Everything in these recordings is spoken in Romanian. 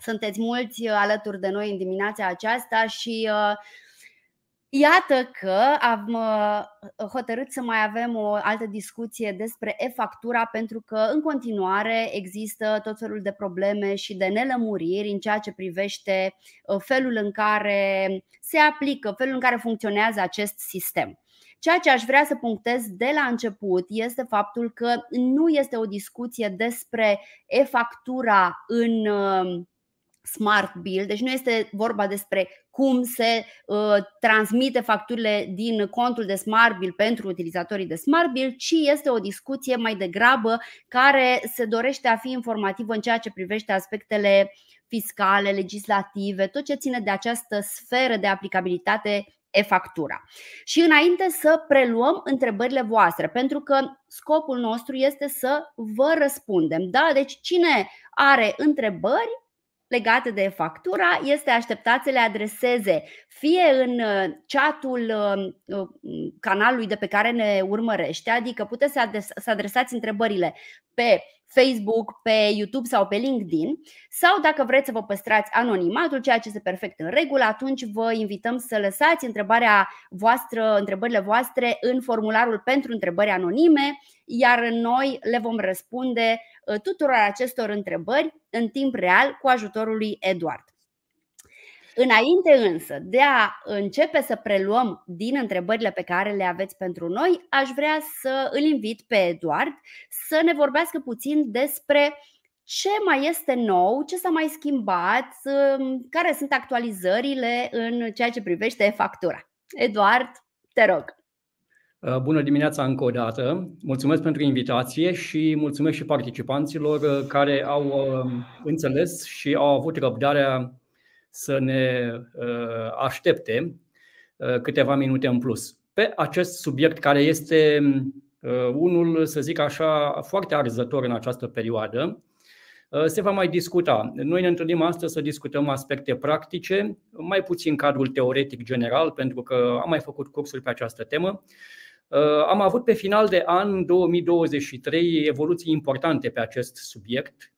sunteți mulți alături de noi în dimineața aceasta și uh, Iată că am uh, hotărât să mai avem o altă discuție despre e-factura pentru că în continuare există tot felul de probleme și de nelămuriri în ceea ce privește uh, felul în care se aplică, felul în care funcționează acest sistem. Ceea ce aș vrea să punctez de la început este faptul că nu este o discuție despre e-factura în uh, Smart Bill, deci nu este vorba despre cum se uh, transmite facturile din contul de Smart Bill pentru utilizatorii de Smart Bill, ci este o discuție mai degrabă care se dorește a fi informativă în ceea ce privește aspectele fiscale, legislative, tot ce ține de această sferă de aplicabilitate e-factura. Și înainte să preluăm întrebările voastre, pentru că scopul nostru este să vă răspundem. Da? Deci cine are întrebări, legate de factura este așteptat să le adreseze fie în uh, chatul uh, uh, canalului de pe care ne urmărește, adică puteți să adresați întrebările pe Facebook, pe YouTube sau pe LinkedIn sau dacă vreți să vă păstrați anonimatul, ceea ce este perfect în regulă, atunci vă invităm să lăsați întrebarea voastră, întrebările voastre în formularul pentru întrebări anonime, iar noi le vom răspunde uh, tuturor acestor întrebări în timp real cu ajutorul lui Eduard. Înainte însă de a începe să preluăm din întrebările pe care le aveți pentru noi, aș vrea să îl invit pe Eduard să ne vorbească puțin despre ce mai este nou, ce s-a mai schimbat, um, care sunt actualizările în ceea ce privește factura. Eduard, te rog. Uh, bună dimineața încă o dată. Mulțumesc pentru invitație și mulțumesc și participanților uh, care au uh, înțeles și au avut răbdarea să ne uh, aștepte uh, câteva minute în plus. Pe acest subiect care este uh, unul, să zic așa, foarte arzător în această perioadă, se va mai discuta. Noi ne întâlnim astăzi să discutăm aspecte practice, mai puțin cadrul teoretic general, pentru că am mai făcut cursuri pe această temă. Am avut pe final de an 2023 evoluții importante pe acest subiect,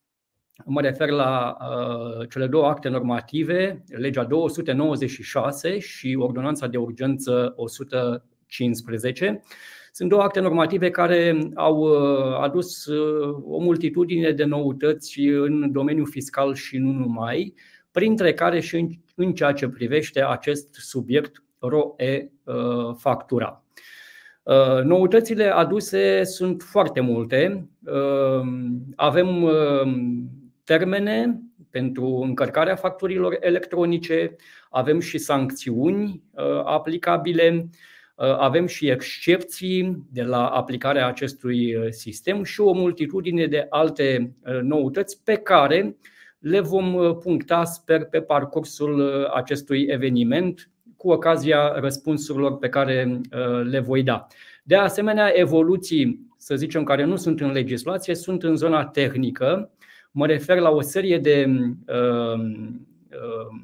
Mă refer la uh, cele două acte normative, legea 296 și ordonanța de urgență 115. Sunt două acte normative care au uh, adus uh, o multitudine de noutăți în domeniul fiscal și nu numai, printre care și în ceea ce privește acest subiect ROE uh, factura. Noutățile aduse sunt foarte multe. Avem termene pentru încărcarea facturilor electronice, avem și sancțiuni uh, aplicabile, uh, avem și excepții de la aplicarea acestui uh, sistem și o multitudine de alte noutăți pe care le vom puncta, sper, pe parcursul acestui eveniment cu ocazia răspunsurilor pe care le voi da. De asemenea, evoluții, să zicem, care nu sunt în legislație, sunt în zona tehnică, Mă refer la o serie de uh, uh,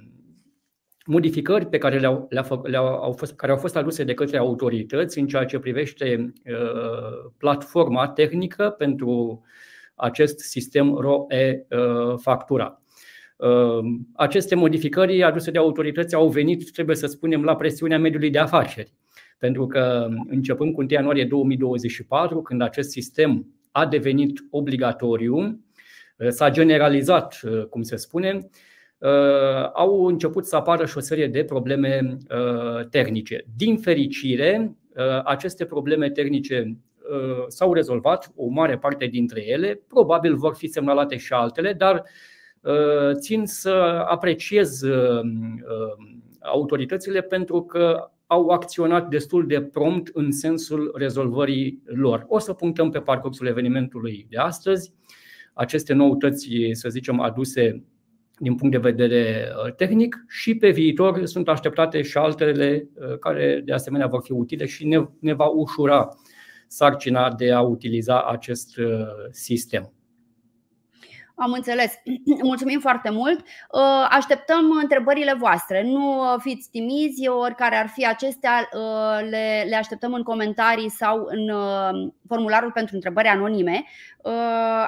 modificări pe care le-au, le-au, le-au fost, care au fost aduse de către autorități în ceea ce privește uh, platforma tehnică pentru acest sistem ROE uh, factura. Uh, aceste modificări aduse de autorități au venit, trebuie să spunem, la presiunea mediului de afaceri. Pentru că începând cu 1 ianuarie 2024, când acest sistem a devenit obligatoriu, Uh, s-a generalizat, uh, cum se spune, uh, au început să apară și o serie de probleme tehnice. Din fericire, aceste probleme tehnice s-au rezolvat, o mare parte dintre ele, probabil vor fi semnalate și altele, dar țin să apreciez autoritățile pentru că au acționat destul de prompt în sensul rezolvării lor. O să punctăm pe parcursul evenimentului de astăzi aceste noutăți, să zicem, aduse din punct de vedere uh, tehnic și pe viitor sunt așteptate și altele uh, care de asemenea vor fi utile și ne, ne va ușura sarcina de a utiliza acest uh, sistem. Am înțeles. Mulțumim foarte mult. Uh, așteptăm întrebările voastre. Nu uh, fiți timizi, oricare ar fi acestea, uh, le, le așteptăm în comentarii sau în formularul pentru întrebări anonime.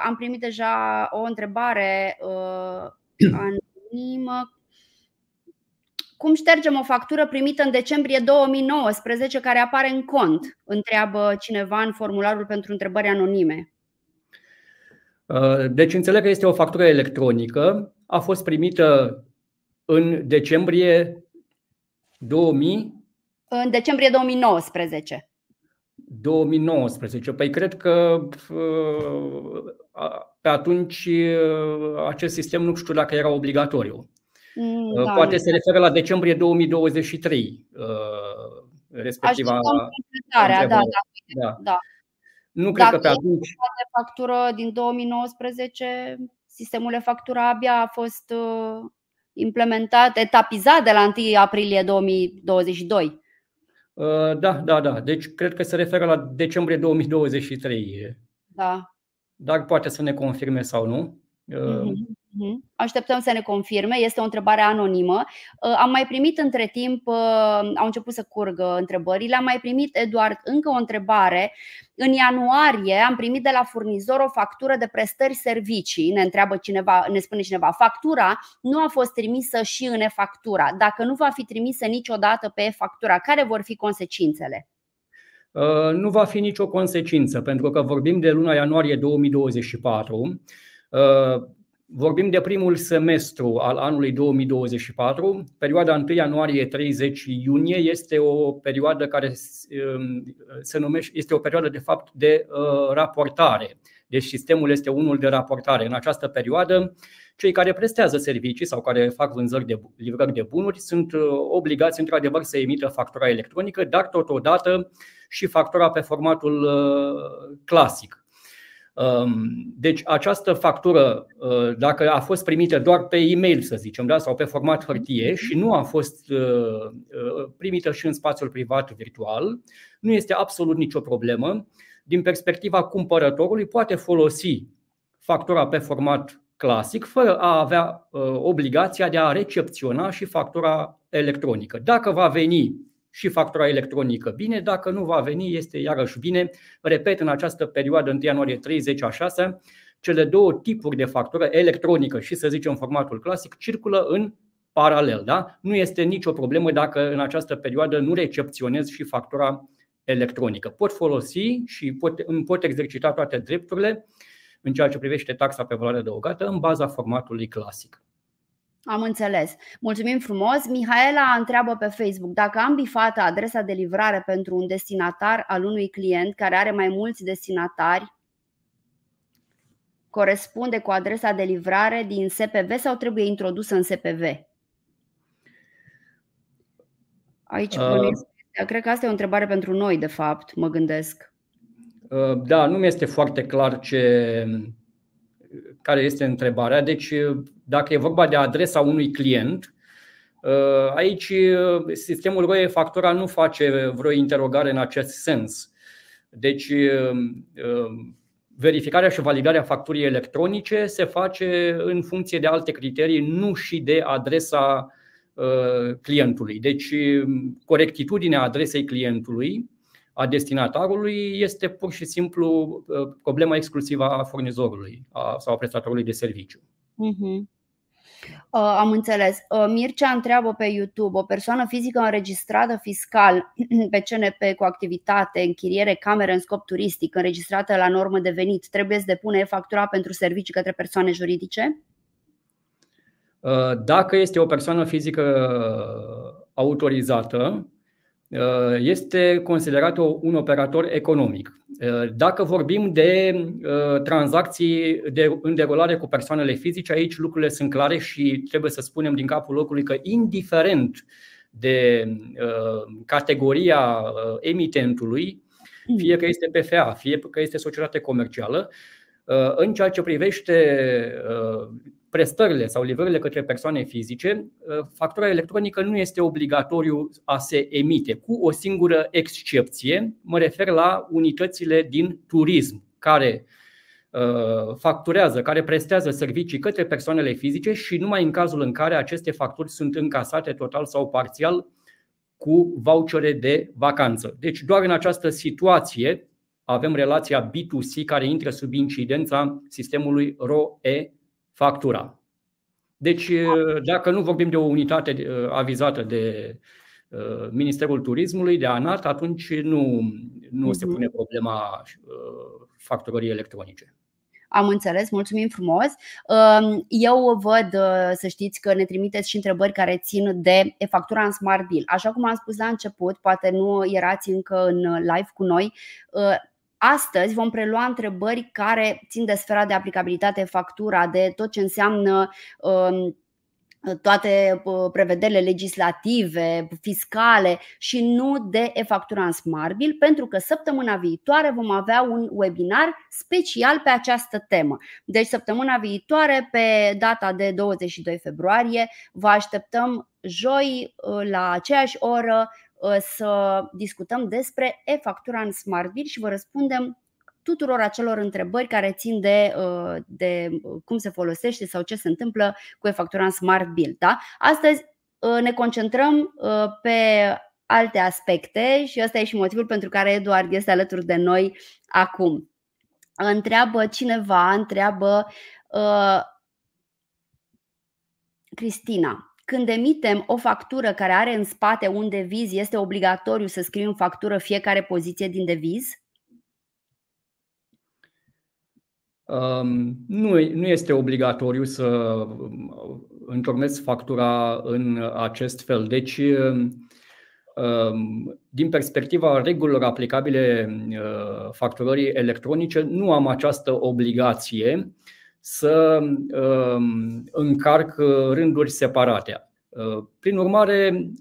Am primit deja o întrebare anonimă. Cum ștergem o factură primită în decembrie 2019 care apare în cont? Întreabă cineva în formularul pentru întrebări anonime. Uh, deci înțeleg că este o factură electronică. A fost primită în decembrie 2000. În decembrie 2019. 2019. Păi cred că uh, pe atunci uh, acest sistem nu știu dacă era obligatoriu. Mm, da, Poate se referă la decembrie 2023, respectiva. Da, da, da, da. da. Nu cred Dacă că pe atunci. de factură din 2019, sistemul de factură abia a fost implementat, etapizat de la 1 aprilie 2022. Da, da, da. Deci cred că se referă la decembrie 2023. Da. Dar poate să ne confirme sau nu. Mm-hmm. Mhm. Așteptăm să ne confirme, este o întrebare anonimă. Uh, am mai primit între timp, uh, au început să curgă întrebările, am mai primit, Eduard, încă o întrebare. În ianuarie am primit de la furnizor o factură de prestări servicii. Ne întreabă cineva, ne spune cineva, factura nu a fost trimisă și în e-factura. Dacă nu va fi trimisă niciodată pe e-factura, care vor fi consecințele? Uh, nu va fi nicio consecință, pentru că vorbim de luna ianuarie 2024 Vorbim de primul semestru al anului 2024. Perioada 1 ianuarie-30 iunie este o perioadă care um, se numește, este o perioadă de fapt de uh, raportare. Deci sistemul este unul de raportare. În această perioadă, cei care prestează servicii sau care fac vânzări de livrări de bunuri sunt uh, obligați într-adevăr să emită factura electronică, dar totodată și factura pe formatul uh, clasic Um, deci această factură, uh, dacă a fost primită doar pe e-mail, să zicem, da, sau pe format hârtie mhm. și nu a fost uh, uh, primită și în spațiul privat virtual, nu este absolut nicio problemă. Din perspectiva cumpărătorului, poate folosi factura pe format clasic, fără a avea obligația de a recepționa și factura electronică. Dacă va veni și factura electronică bine, dacă nu va veni, este iarăși bine. Repet, în această perioadă, 1 ianuarie 30 a 6, cele două tipuri de factură, electronică și să zicem formatul clasic, circulă în paralel. Da? Nu este nicio problemă dacă în această perioadă nu recepționez și factura electronică. Pot folosi și pot, îmi pot exercita toate drepturile în ceea ce privește taxa pe valoare adăugată în baza formatului clasic. Am înțeles. Mulțumim frumos. Mihaela întreabă pe Facebook dacă am bifat adresa de livrare pentru un destinatar al unui client care are mai mulți destinatari, corespunde cu adresa de livrare din SPV sau trebuie introdusă în SPV? Aici, uh, cred că asta e o întrebare pentru noi, de fapt, mă gândesc. Uh, da, nu mi este foarte clar ce, care este întrebarea. Deci, dacă e vorba de adresa unui client, aici sistemul ROE Factura nu face vreo interogare în acest sens. Deci, verificarea și validarea facturii electronice se face în funcție de alte criterii, nu și de adresa clientului. Deci, corectitudinea adresei clientului a destinatarului este pur și simplu uh, problema exclusivă a furnizorului sau a prestatorului de serviciu. Uh-huh. Uh, am înțeles. Uh, Mircea întreabă pe YouTube: o persoană fizică înregistrată fiscal pe CNP cu activitate, închiriere, camere în scop turistic, înregistrată la normă de venit, trebuie să depune factura pentru servicii către persoane juridice? Uh, dacă este o persoană fizică autorizată, Uh, este considerat un operator economic. Uh, dacă vorbim de uh, tranzacții de, în derulare cu persoanele fizice, aici lucrurile sunt clare și trebuie să spunem din capul locului că, indiferent de categoria emitentului, fie că este PFA, fie că este societate comercială, în ceea ce privește prestările sau livrările către persoane fizice, uh, factura electronică nu este obligatoriu a se emite, cu o singură excepție. Mă refer la unitățile din turism, care uh, facturează, care prestează servicii către persoanele fizice și numai în cazul în care aceste facturi sunt încasate total sau parțial cu vouchere de vacanță. Deci doar în această situație avem relația B2C care intră sub incidența sistemului ROE factura. Deci, dacă nu vorbim de o unitate avizată de Ministerul Turismului, de ANAT, atunci nu, nu se mhm. pune problema facturării electronice. Am înțeles, mulțumim frumos. Eu văd, să știți, că ne trimiteți și întrebări care țin de e-factura în Smart Bill. Așa cum am spus la început, poate nu erați încă în live cu noi, Astăzi vom prelua întrebări care țin de sfera de aplicabilitate factura, de tot ce înseamnă toate prevederile legislative, fiscale și nu de e-factura în Smart Bill, pentru că săptămâna viitoare vom avea un webinar special pe această temă. Deci săptămâna viitoare, pe data de 22 februarie, vă așteptăm joi la aceeași oră să discutăm despre e-factura în Smart Bill și vă răspundem tuturor acelor întrebări care țin de, uh, de uh, cum se folosește sau ce se întâmplă cu e-factura în Smart Bill. Da? Astăzi uh, ne concentrăm pe alte aspecte și ăsta e și motivul pentru care Eduard este alături de noi acum. Întreabă cineva, întreabă uh, Cristina. Când emitem o factură care are în spate un deviz, este obligatoriu să scriem în factură fiecare poziție din deviz? Nu, nu este obligatoriu să um, întocmesc factura în acest fel. Deci, um, din perspectiva regulilor aplicabile uh, facturării electronice, nu am această obligație să um, încarc rânduri separate. Uh, prin urmare,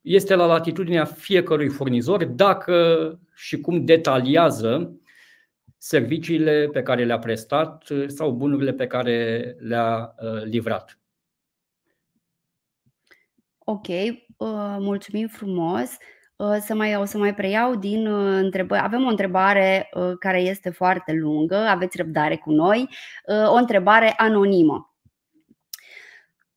este la latitudinea fiecărui furnizor dacă și cum detaliază serviciile pe care le-a prestat uh, sau bunurile pe care le-a uh, livrat. Ok, uh, mulțumim frumos. Să mai, o să mai preiau din întrebări. Avem o întrebare care este foarte lungă, aveți răbdare cu noi. O întrebare anonimă.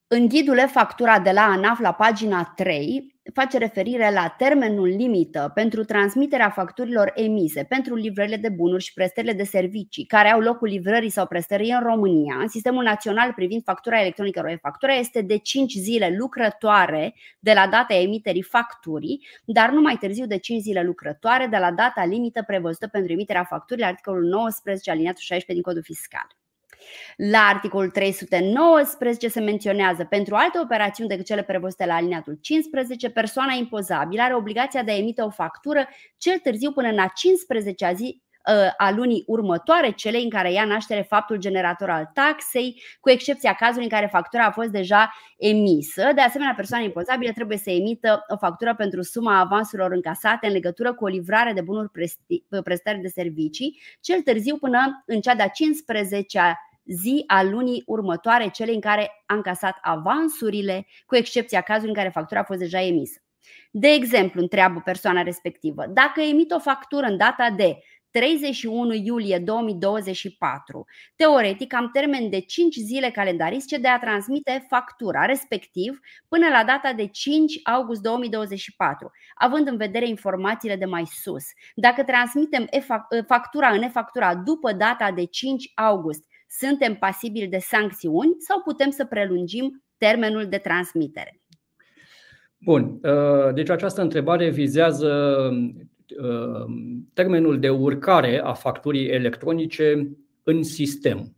În ghidul factura de la ANAF la pagina 3 face referire la termenul limită pentru transmiterea facturilor emise pentru livrările de bunuri și prestările de servicii care au locul livrării sau prestării în România, în sistemul național privind factura electronică ROE. Factura este de 5 zile lucrătoare de la data emiterii facturii, dar nu mai târziu de 5 zile lucrătoare de la data limită prevăzută pentru emiterea facturii, articolul 19 aliniatul 16 din codul fiscal. La articolul 319 se menționează pentru alte operațiuni decât cele prevăzute la alineatul 15, persoana impozabilă are obligația de a emite o factură cel târziu până în a 15-a zi ă, a lunii următoare, celei în care ia naștere faptul generator al taxei, cu excepția cazului în care factura a fost deja emisă. De asemenea, persoana impozabilă trebuie să emită o factură pentru suma avansurilor încasate în legătură cu o livrare de bunuri prestări de servicii, cel târziu până în cea de-a 15-a zi a lunii următoare, cele în care a încasat avansurile, cu excepția cazului în care factura a fost deja emisă. De exemplu, întreabă persoana respectivă, dacă emit o factură în data de 31 iulie 2024, teoretic am termen de 5 zile calendaristice de a transmite factura, respectiv până la data de 5 august 2024, având în vedere informațiile de mai sus. Dacă transmitem factura în e-factura după data de 5 august suntem pasibili de sancțiuni sau putem să prelungim termenul de transmitere? Bun, uh, deci această întrebare vizează uh, termenul de urcare a facturii electronice în sistem.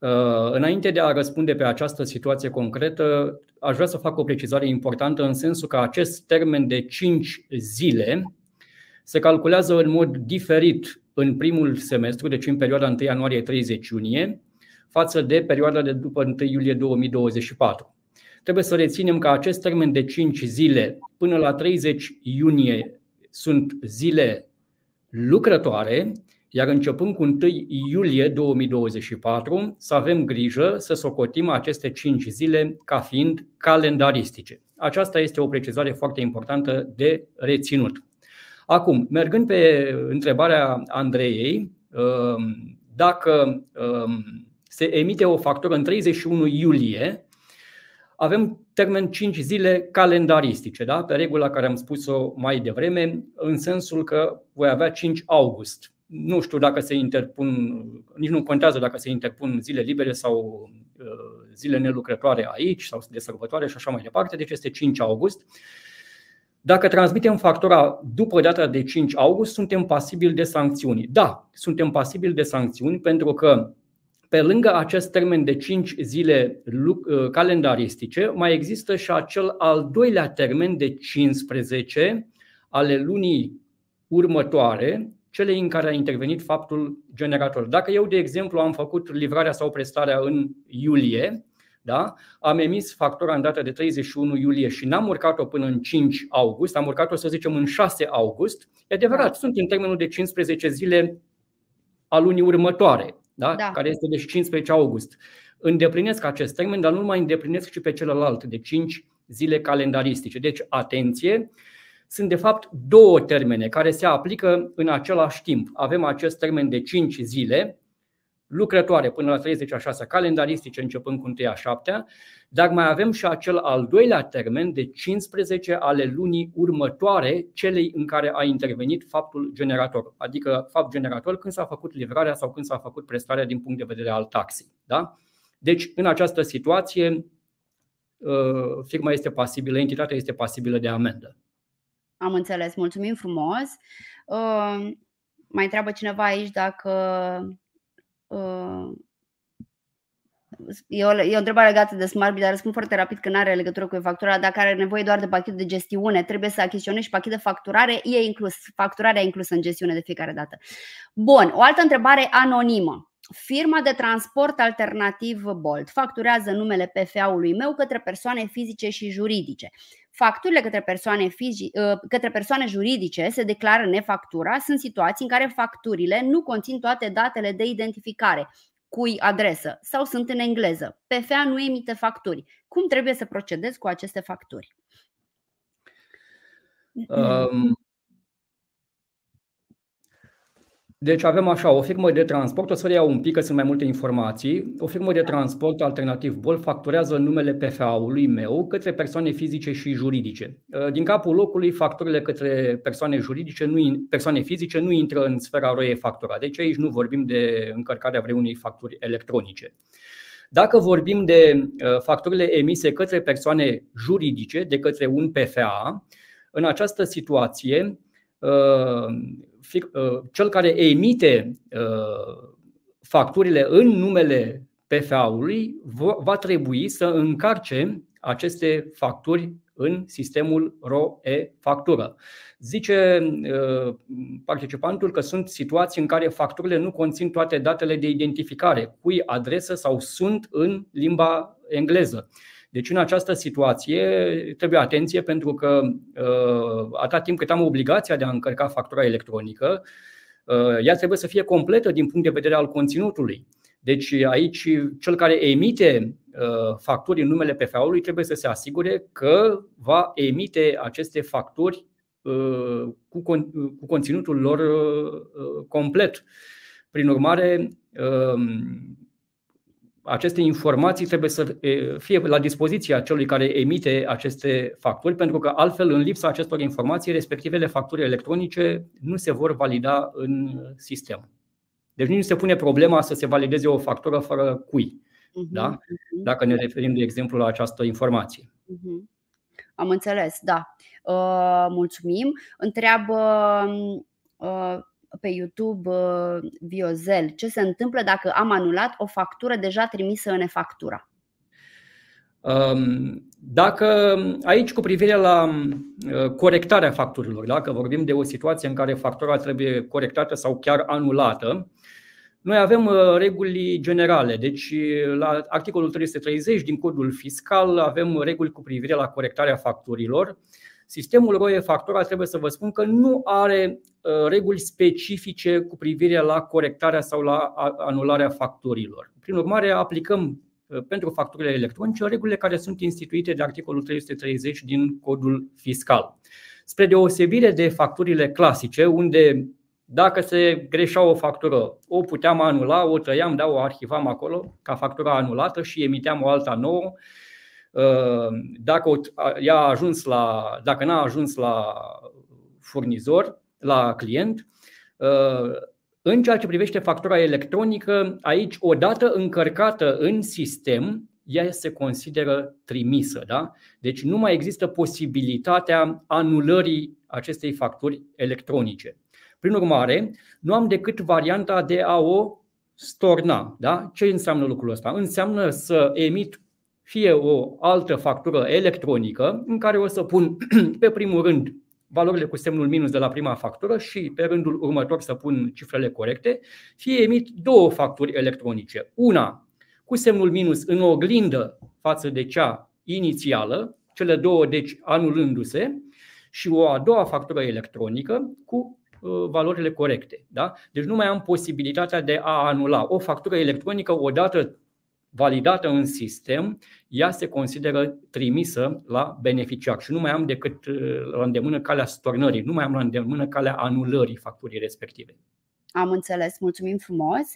Uh, înainte de a răspunde pe această situație concretă, aș vrea să fac o precizare importantă în sensul că acest termen de 5 zile se calculează în mod diferit în primul semestru, deci în perioada 1 ianuarie-30 iunie, față de perioada de după 1 iulie 2024. Trebuie să reținem că acest termen de 5 zile până la 30 iunie sunt zile lucrătoare, iar începând cu 1 iulie 2024 să avem grijă să socotim aceste 5 zile ca fiind calendaristice. Aceasta este o precizare foarte importantă de reținut. Acum, mergând pe întrebarea Andreei, um, dacă um, se emite o factură în 31 iulie, avem termen 5 zile calendaristice, da? pe regula care am spus-o mai devreme, în sensul că voi avea 5 august. nu știu dacă se interpun, nici nu contează dacă se interpun zile libere sau zile nelucrătoare aici sau de sărbătoare și așa mai departe, deci este 5 august. Dacă transmitem factura după data de 5 august, suntem pasibili de sancțiuni. Da, suntem pasibili de sancțiuni pentru că pe lângă acest termen de 5 zile uh, calendaristice, mai există și acel al doilea termen de 15 ale lunii următoare, cele în care a intervenit faptul generator. Dacă eu, de exemplu, am făcut livrarea sau prestarea în iulie, da? am emis factura în data de 31 iulie și n-am urcat-o până în 5 august, am urcat-o să zicem în 6 august, e adevărat, da. sunt în termenul de 15 zile a lunii următoare da? Da. care este de 15 august. Îndeplinesc acest termen, dar nu mai îndeplinesc și pe celălalt de 5 zile calendaristice. Deci, atenție, sunt de fapt două termene care se aplică în același timp. Avem acest termen de 5 zile, lucrătoare până la 36 calendaristice începând cu 1 a 7 dar mai avem și acel al doilea termen de 15 ale lunii următoare celei în care a intervenit faptul generator, adică fapt generator când s-a făcut livrarea sau când s-a făcut prestarea din punct de vedere al taxei. Da? Deci, în această situație, uh, firma este pasibilă, entitatea este pasibilă de amendă. Am înțeles, mulțumim frumos. Uh, mai întreabă cineva aici dacă uh, E o, e o întrebare legată de Smart dar răspund foarte rapid că nu are legătură cu factura. Dacă are nevoie doar de pachet de gestiune, trebuie să achiziționezi pachet de facturare, e inclus. Facturarea e inclusă în gestiune de fiecare dată. Bun, o altă întrebare anonimă. Firma de transport alternativ Bolt facturează numele PFA-ului meu către persoane fizice și juridice. Facturile către persoane, fizi, ă, către persoane juridice se declară nefactura. Sunt situații în care facturile nu conțin toate datele de identificare, cui adresă sau sunt în engleză. PFA nu emite facturi. Cum trebuie să procedezi cu aceste facturi? Um, deci avem așa, o firmă de transport, o să iau un pic că sunt mai multe informații. O firmă de da. transport alternativ Bol facturează numele PFA-ului meu către persoane fizice și juridice. Uh, din capul locului, facturile către persoane juridice, nu, persoane fizice nu intră în sfera roie factura. Deci aici nu vorbim de încărcarea vreunei facturi electronice. Dacă vorbim de uh, facturile emise către persoane juridice, de către un PFA, în această situație uh, Uh, cel care emite uh, facturile în numele PFA-ului va trebui să încarce aceste facturi în sistemul RO-E-factură. Zice uh, participantul că sunt situații în care facturile nu conțin toate datele de identificare, cui adresă sau sunt în limba engleză. Deci în această situație trebuie atenție pentru că uh, atât timp cât am obligația de a încărca factura electronică, uh, ea trebuie să fie completă din punct de vedere al conținutului. Deci aici cel care emite uh, facturi în numele PFA-ului trebuie să se asigure că va emite aceste facturi cu conținutul lor complet. Prin urmare, aceste informații trebuie să fie la dispoziția celui care emite aceste facturi, pentru că altfel, în lipsa acestor informații, respectivele facturi electronice nu se vor valida în sistem. Deci nu se pune problema să se valideze o factură fără cui. Uh-huh, da? uh-huh. Dacă ne referim, de exemplu, la această informație. Uh-huh. Am înțeles, da. Uh, mulțumim. Întreabă uh, pe YouTube uh, Viozel ce se întâmplă dacă am anulat o factură deja trimisă în e-factura. Um, dacă aici cu privire la uh, corectarea facturilor, dacă vorbim de o situație în care factura trebuie corectată sau chiar anulată, noi avem uh, reguli generale. Deci, la articolul 330 din codul fiscal avem reguli cu privire la corectarea facturilor. Sistemul ROE Factura trebuie să vă spun că nu are uh, reguli specifice cu privire la corectarea sau la anularea facturilor. Prin urmare, aplicăm uh, pentru facturile electronice regulile care sunt instituite de articolul 330 din codul fiscal. Spre deosebire de facturile clasice, unde dacă se greșea o factură, o puteam anula, o tăiam, da, o arhivam acolo ca factura anulată și emiteam o alta nouă, Uh, dacă ea a ajuns la, dacă n-a ajuns la furnizor, la client, uh, În ceea ce privește factura electronică, aici, odată încărcată în sistem, ea se consideră trimisă. Da? Deci nu mai există posibilitatea anulării acestei facturi electronice. Prin urmare, nu am decât varianta de a o storna. Da? Ce înseamnă lucrul ăsta? Înseamnă să emit fie o altă factură electronică în care o să pun pe primul rând valorile cu semnul minus de la prima factură și pe rândul următor să pun cifrele corecte, fie emit două facturi electronice. Una cu semnul minus în oglindă față de cea inițială, cele două deci anulându-se, și o a doua factură electronică cu uh, valorile corecte. Da? Deci nu mai am posibilitatea de a anula o factură electronică odată validată în sistem, ea se consideră trimisă la beneficiar și nu mai am decât uh, la îndemână calea stornării, nu mai am la îndemână calea anulării facturii respective. Am înțeles, mulțumim frumos.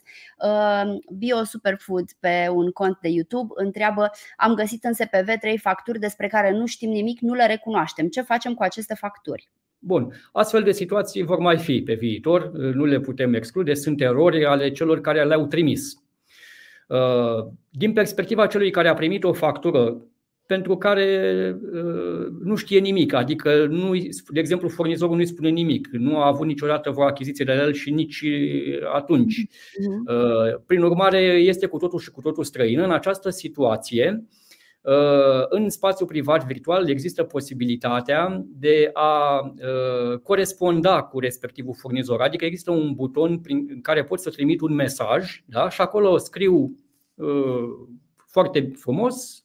Uh, Bio Superfood pe un cont de YouTube întreabă Am găsit în SPV trei facturi despre care nu știm nimic, nu le recunoaștem. Ce facem cu aceste facturi? Bun, astfel de situații vor mai fi pe viitor, nu le putem exclude, sunt erori ale celor care le-au trimis. Uh, din perspectiva celui care a primit o factură pentru care uh, nu știe nimic, adică, nu, de exemplu, furnizorul nu-i spune nimic, nu a avut niciodată vreo achiziție de el și nici atunci. Uh-huh. Prin urmare, este cu totul și cu totul străină. În această situație, în spațiu privat virtual există posibilitatea de a coresponda cu respectivul furnizor, adică există un buton prin care pot să trimit un mesaj da? și acolo scriu foarte frumos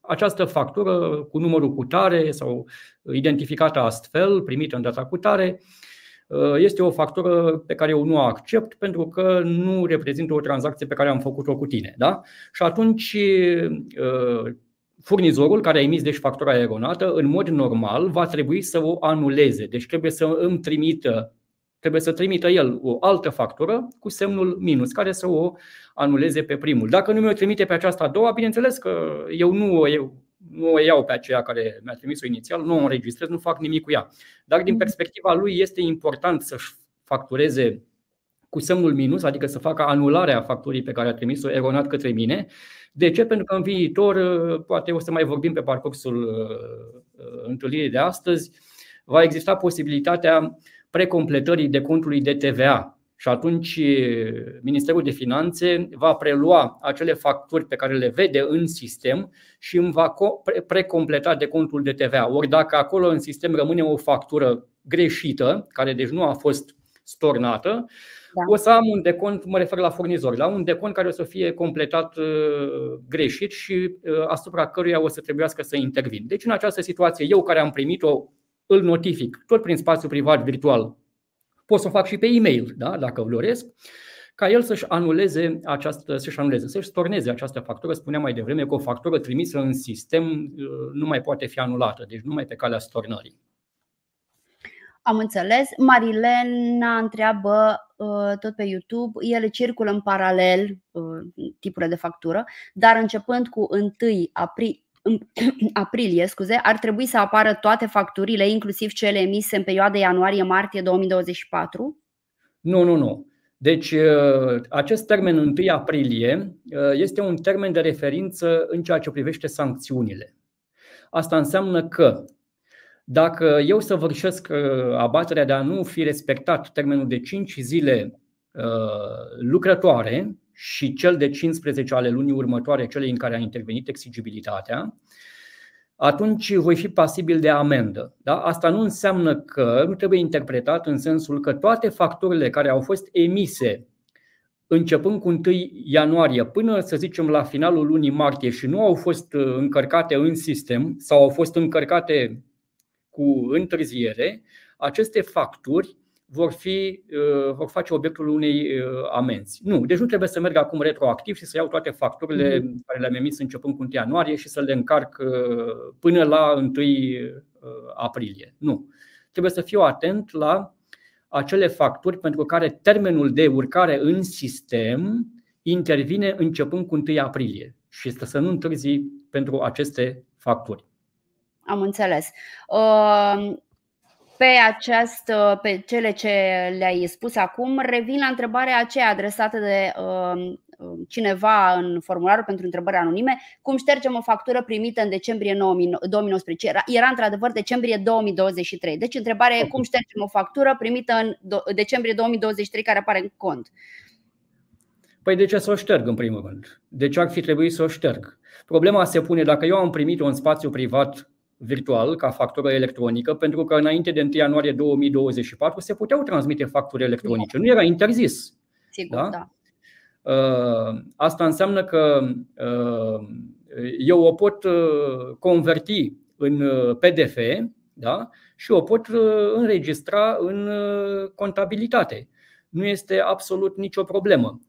această factură cu numărul cutare sau identificată astfel, primită în data cutare, este o factură pe care eu nu o accept pentru că nu reprezintă o tranzacție pe care am făcut-o cu tine. Da? Și atunci furnizorul care a emis deci factura eronată, în mod normal, va trebui să o anuleze. Deci trebuie să îmi trimită trebuie să trimită el o altă factură cu semnul minus, care să o anuleze pe primul. Dacă nu mi-o trimite pe aceasta a doua, bineînțeles că eu nu o, eu, nu o iau pe aceea care mi-a trimis-o inițial, nu o înregistrez, nu fac nimic cu ea. Dar din perspectiva lui este important să-și factureze cu semnul minus, adică să facă anularea facturii pe care a trimis-o eronat către mine. De ce? Pentru că în viitor, poate o să mai vorbim pe parcursul uh, uh, întâlnirii de astăzi, va exista posibilitatea precompletării de contului de TVA. Și atunci Ministerul de Finanțe va prelua acele facturi pe care le vede în sistem și îmi va precompleta de contul de TVA. Ori dacă acolo în sistem rămâne o factură greșită, care deci nu a fost stornată, da. o să am un decont, mă refer la furnizor, la un decont care o să fie completat greșit și asupra căruia o să trebuiască să intervin. Deci în această situație, eu care am primit-o îl notific tot prin spațiu privat virtual. Pot să o fac și pe e-mail, da? dacă doresc, ca el să-și anuleze această, să-și anuleze, să-și storneze această factură. Spuneam mai devreme că o factură trimisă în sistem uh, nu mai poate fi anulată, deci numai pe calea stornării. Am înțeles. Marilena întreabă uh, tot pe YouTube, ele circulă în paralel uh, tipurile de factură, dar începând cu 1 aprilie în aprilie, scuze, ar trebui să apară toate facturile, inclusiv cele emise în perioada ianuarie-martie 2024? Nu, nu, nu. Deci, uh, acest termen 1 aprilie uh, este un termen de referință în ceea ce privește sancțiunile. Asta înseamnă că dacă eu săvârșesc uh, abaterea de a nu fi respectat termenul de 5 zile lucrătoare, și cel de 15 ale lunii următoare, cele în care a intervenit exigibilitatea, atunci voi fi pasibil de amendă. Da? Asta nu înseamnă că nu trebuie interpretat în sensul că toate facturile care au fost emise începând cu 1 ianuarie până, să zicem, la finalul lunii martie și nu au fost uh, încărcate în sistem sau au fost încărcate cu întârziere, aceste facturi vor, fi, uh, vor face obiectul unei uh, amenzi. Nu, deci nu trebuie să merg acum retroactiv și să iau toate facturile mm. care le-am emis începând cu 1 ianuarie și să le încarc uh, până la 1 aprilie. Nu. Trebuie să fiu atent la acele facturi pentru care termenul de urcare în sistem intervine începând cu 1 aprilie și să nu întârzi pentru aceste facturi. Am înțeles. Uh, pe, acest, pe cele ce le-ai spus acum, revin la întrebarea aceea adresată de uh, cineva în formularul pentru întrebări anonime, cum ștergem o factură primită în decembrie 2019. Era, era într-adevăr decembrie 2023. Deci întrebarea e cum ștergem o factură primită în decembrie 2023 care apare în cont. Păi de ce să o șterg în primul rând? De ce ar fi trebuit să o șterg? Problema se pune dacă eu am primit un spațiu privat virtual ca factură electronică, pentru că înainte de 1 ianuarie 2024 se puteau transmite facturi electronice. Nu era interzis. Sigur, da? da. Uh, asta înseamnă că uh, eu o pot uh, converti în PDF da? și o pot înregistra în contabilitate. Nu este absolut nicio problemă.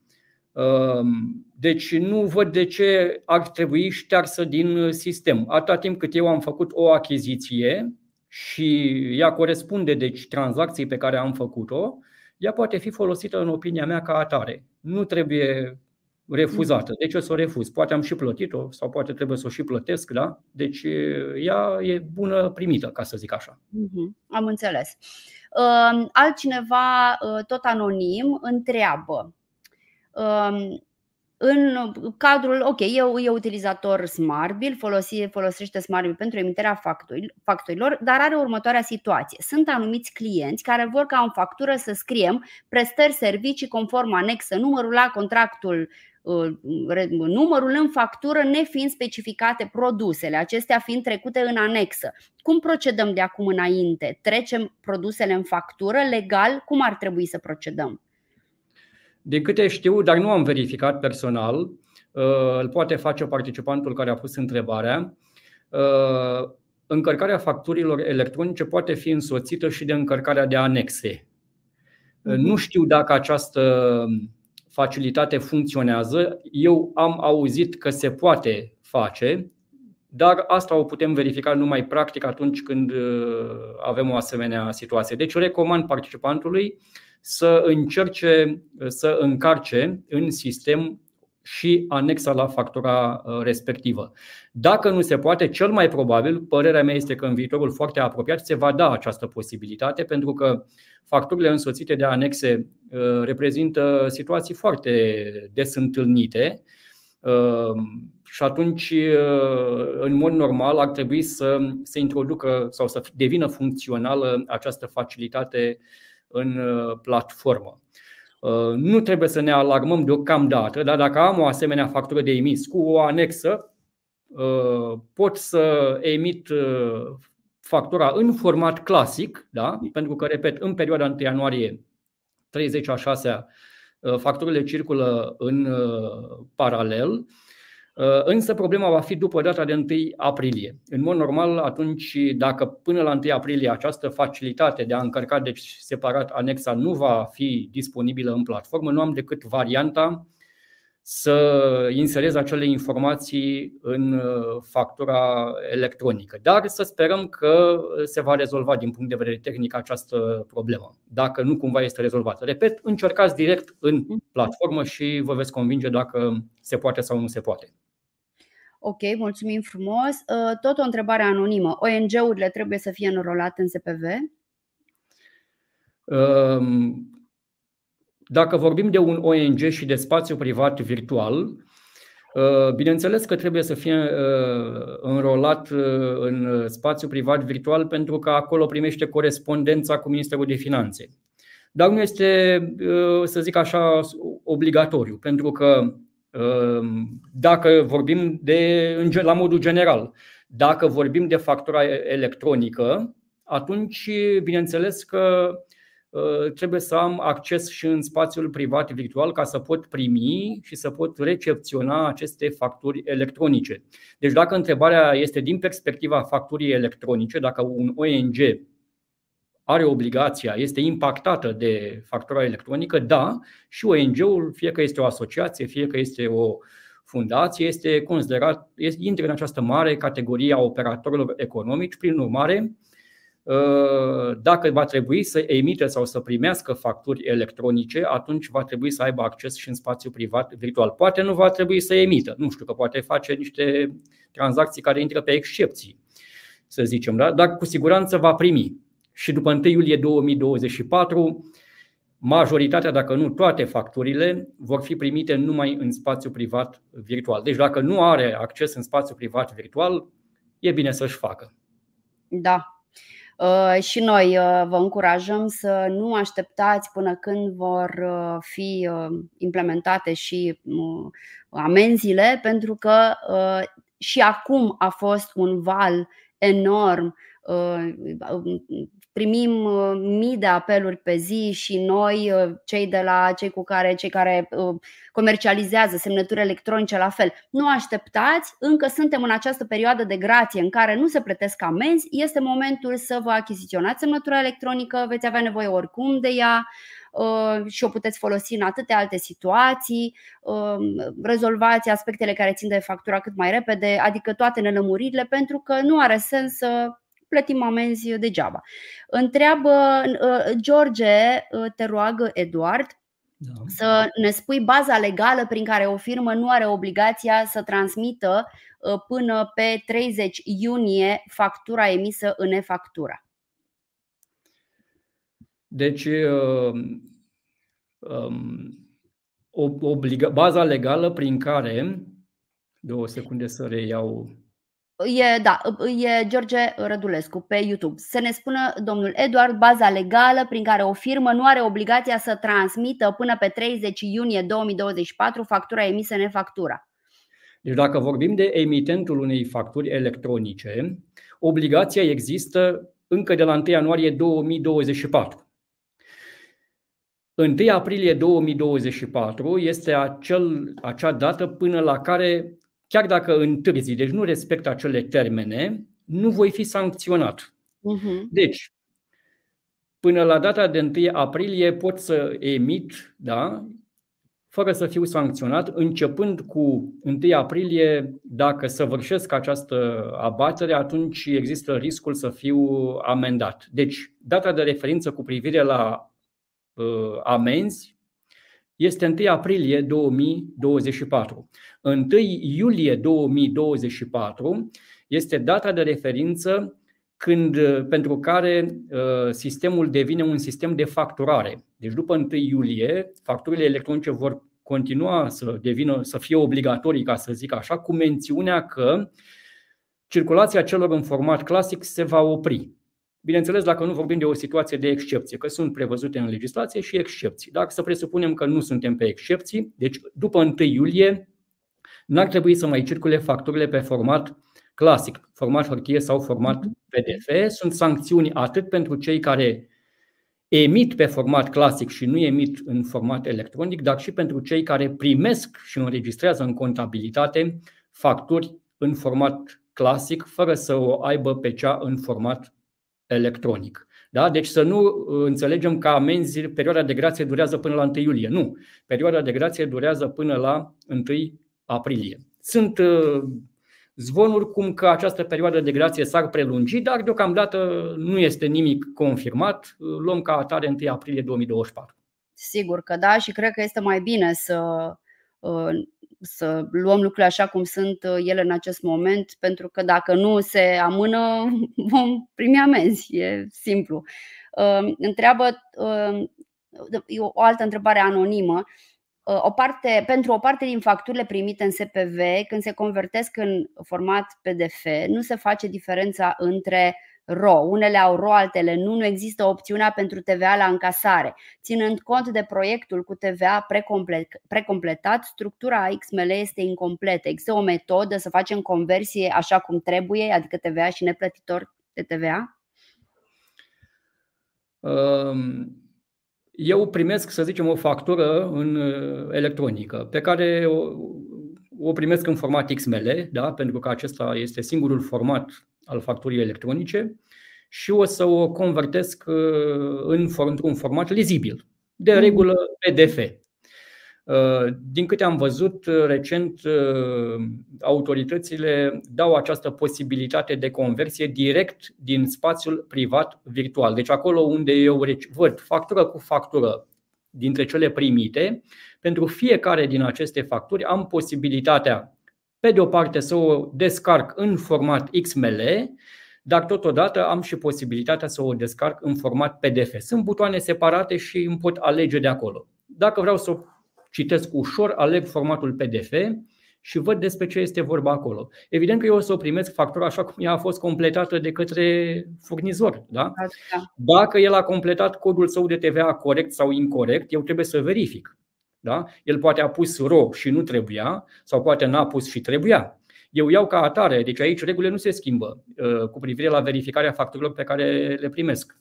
Deci nu văd de ce ar trebui ștearsă din sistem. Atâta timp cât eu am făcut o achiziție și ea corespunde deci tranzacției pe care am făcut-o, ea poate fi folosită în opinia mea ca atare. Nu trebuie refuzată. De ce să o refuz? Poate am și plătit-o sau poate trebuie să o și plătesc, da? Deci ea e bună primită, ca să zic așa. Mhm, am înțeles. Altcineva, tot anonim, întreabă în cadrul, ok, eu e utilizator SmartBill, folosi, folosește SmartBill pentru emiterea facturilor, dar are următoarea situație. Sunt anumiți clienți care vor ca în factură să scriem prestări servicii conform anexă, numărul la contractul uh, numărul în factură nefiind specificate produsele, acestea fiind trecute în anexă. Cum procedăm de acum înainte? Trecem produsele în factură legal? Cum ar trebui să procedăm? Din câte știu, dar nu am verificat personal, uh, îl poate face participantul care a pus întrebarea. Uh, încărcarea facturilor electronice poate fi însoțită și de încărcarea de anexe. Uh, nu mhm. știu dacă această facilitate funcționează. Eu am auzit că se poate face, dar asta o putem verifica numai practic atunci când avem o asemenea situație. Deci recomand participantului să încerce să încarce în sistem și anexa la factura uh, respectivă. Dacă nu se poate, cel mai probabil, părerea mea este că în viitorul foarte apropiat se va da această posibilitate, pentru că facturile însoțite de anexe uh, reprezintă situații foarte des întâlnite uh, și atunci, în mod normal, ar trebui să se introducă sau să devină funcțională această facilitate în uh, platformă. Uh, nu trebuie să ne alarmăm deocamdată, dar dacă am o asemenea factură de emis cu o anexă, uh, pot să emit factura în format clasic, da? pentru că, repet, în perioada 1 ianuarie 30 a 6 facturile circulă în paralel Uh, însă problema va fi după data de 1 aprilie. În mod normal, atunci, dacă până la 1 aprilie această facilitate de a încărca deci separat anexa nu va fi disponibilă în platformă, nu am decât varianta să inserez acele informații în uh, factura electronică. Dar să sperăm că se va rezolva din punct de vedere tehnic această problemă, dacă nu cumva este rezolvată. Repet, încercați direct în platformă și vă veți convinge dacă se poate sau nu se poate. Ok, mulțumim frumos. Uh, tot o întrebare anonimă. ONG-urile trebuie să fie înrolate în SPV? Um, dacă vorbim de un ONG și de spațiu privat virtual, uh, bineînțeles că trebuie să fie uh, înrolat în spațiu privat virtual pentru că acolo primește corespondența cu Ministerul de Finanțe. Dar nu este, să zic așa, obligatoriu, pentru că Ehm, dacă vorbim de, la modul general, dacă vorbim de factura electronică, atunci, bineînțeles că ă, trebuie să am acces și în spațiul privat virtual ca să pot primi și să pot recepționa aceste facturi electronice. Deci, dacă întrebarea este din perspectiva facturii electronice, dacă un ONG are obligația, este impactată de factura electronică, da, și ONG-ul, fie că este o asociație, fie că este o fundație, este considerat, este, intră în această mare categorie a operatorilor economici. Prin urmare, ă, dacă va trebui să emite sau să primească facturi electronice, atunci va trebui să aibă acces și în spațiu privat virtual. Poate nu va trebui să emită, nu știu, că poate face niște tranzacții care intră pe excepții, să zicem, da? dar cu siguranță va primi și după 1 iulie 2024 majoritatea, dacă nu toate facturile, vor fi primite numai în spațiu privat virtual. Deci dacă nu are acces în spațiu privat virtual, e bine să-și facă. Da, Uh, și noi uh, vă încurajăm să nu așteptați până când vor uh, fi implementate și amenziile, pentru că și acum a fost un val enorm primim uh, mii de apeluri pe zi și noi, uh, cei de la cei cu care, cei care uh, comercializează semnături electronice la fel, nu așteptați, încă suntem în această perioadă de grație în care nu se plătesc amenzi, este momentul să vă achiziționați semnătura electronică, veți avea nevoie oricum de ea și o puteți folosi în atâtea alte situații, rezolvați aspectele care țin de factura cât mai repede, adică toate nelămuririle, pentru că nu are sens să plătim amenzi degeaba. Întreabă uh, George, uh, te roagă Eduard, da. să ne spui baza legală prin care o firmă nu are obligația să transmită uh, până pe 30 iunie factura emisă în e-factura. Deci, um, obliga- baza legală prin care, două secunde să reiau E, da, e George Rădulescu pe YouTube. Să ne spună domnul Eduard baza legală prin care o firmă nu are obligația să transmită până pe 30 iunie 2024 factura emisă în factura. Deci dacă vorbim de emitentul unei facturi electronice, obligația există încă de la 1 ianuarie 2024. 1 aprilie 2024 este acel, acea dată până la care chiar dacă întârzi, deci nu respectă acele termene, nu voi fi sancționat. Uh-huh. Deci, până la data de 1 aprilie pot să emit, da, fără să fiu sancționat, începând cu 1 aprilie, dacă săvârșesc această abatere, atunci există riscul să fiu amendat. Deci, data de referință cu privire la uh, amenzi este 1 aprilie 2024. 1 iulie 2024 este data de referință când, pentru care uh, sistemul devine un sistem de facturare. Deci după 1 iulie, facturile electronice vor continua să devină, să fie obligatorii, ca să zic așa, cu mențiunea că circulația celor în format clasic se va opri. Bineînțeles, dacă nu vorbim de o situație de excepție, că sunt prevăzute în legislație și excepții. Dacă să presupunem că nu suntem pe excepții, deci după 1 iulie n-ar trebui să mai circule facturile pe format clasic, format hârtie sau format PDF. Sunt sancțiuni atât pentru cei care emit pe format clasic și nu emit în format electronic, dar și pentru cei care primesc și înregistrează în contabilitate facturi în format clasic, fără să o aibă pe cea în format electronic. Da? Deci să nu uh, înțelegem că amenzi, perioada de grație durează până la 1 iulie. Nu. Perioada de grație durează până la 1 aprilie. Sunt uh, zvonuri cum că această perioadă de grație s-ar prelungi, dar deocamdată nu este nimic confirmat. Uh, luăm ca atare 1 aprilie 2024. Sigur că da și cred că este mai bine să să luăm lucrurile așa cum sunt uh, ele în acest moment, pentru că dacă nu se amână, vom primi amenzi. E simplu. Uh, întreabă uh, o altă întrebare anonimă. O parte, pentru o parte din facturile primite în SPV, când se convertesc în format PDF, nu se face diferența între RO. Unele au RO, altele nu. Nu există opțiunea pentru TVA la încasare. Ținând cont de proiectul cu TVA precompletat, structura XML este incompletă. Există o metodă să facem conversie așa cum trebuie, adică TVA și neplătitor de TVA? Um, eu primesc, să zicem, o factură în uh, electronică pe care o, o primesc în format XML, da? pentru că acesta este singurul format al facturii electronice și o să o convertesc uh, într-un format lizibil, de mm. regulă PDF. Uh, din câte am văzut uh, recent, autoritățile dau această posibilitate de conversie direct din spațiul privat virtual. Deci acolo unde eu văd factură cu factură dintre cele primite, pentru fiecare din aceste facturi am posibilitatea, pe de o parte, să o descarc în format XML dar totodată am și posibilitatea să o descarc în format PDF. Sunt butoane separate și îmi pot alege de acolo. Dacă vreau să o citesc ușor, aleg formatul PDF și văd despre ce este vorba acolo. Evident că eu o să o primesc factura așa cum ea a fost completată de către furnizor. Da? Dacă el a completat codul său de TVA corect sau incorrect, eu trebuie să verific. Da? El poate a pus RO și nu trebuia, sau poate n-a pus și trebuia. Eu iau ca atare, deci aici regulile nu se schimbă uh, cu privire la verificarea facturilor pe care le primesc.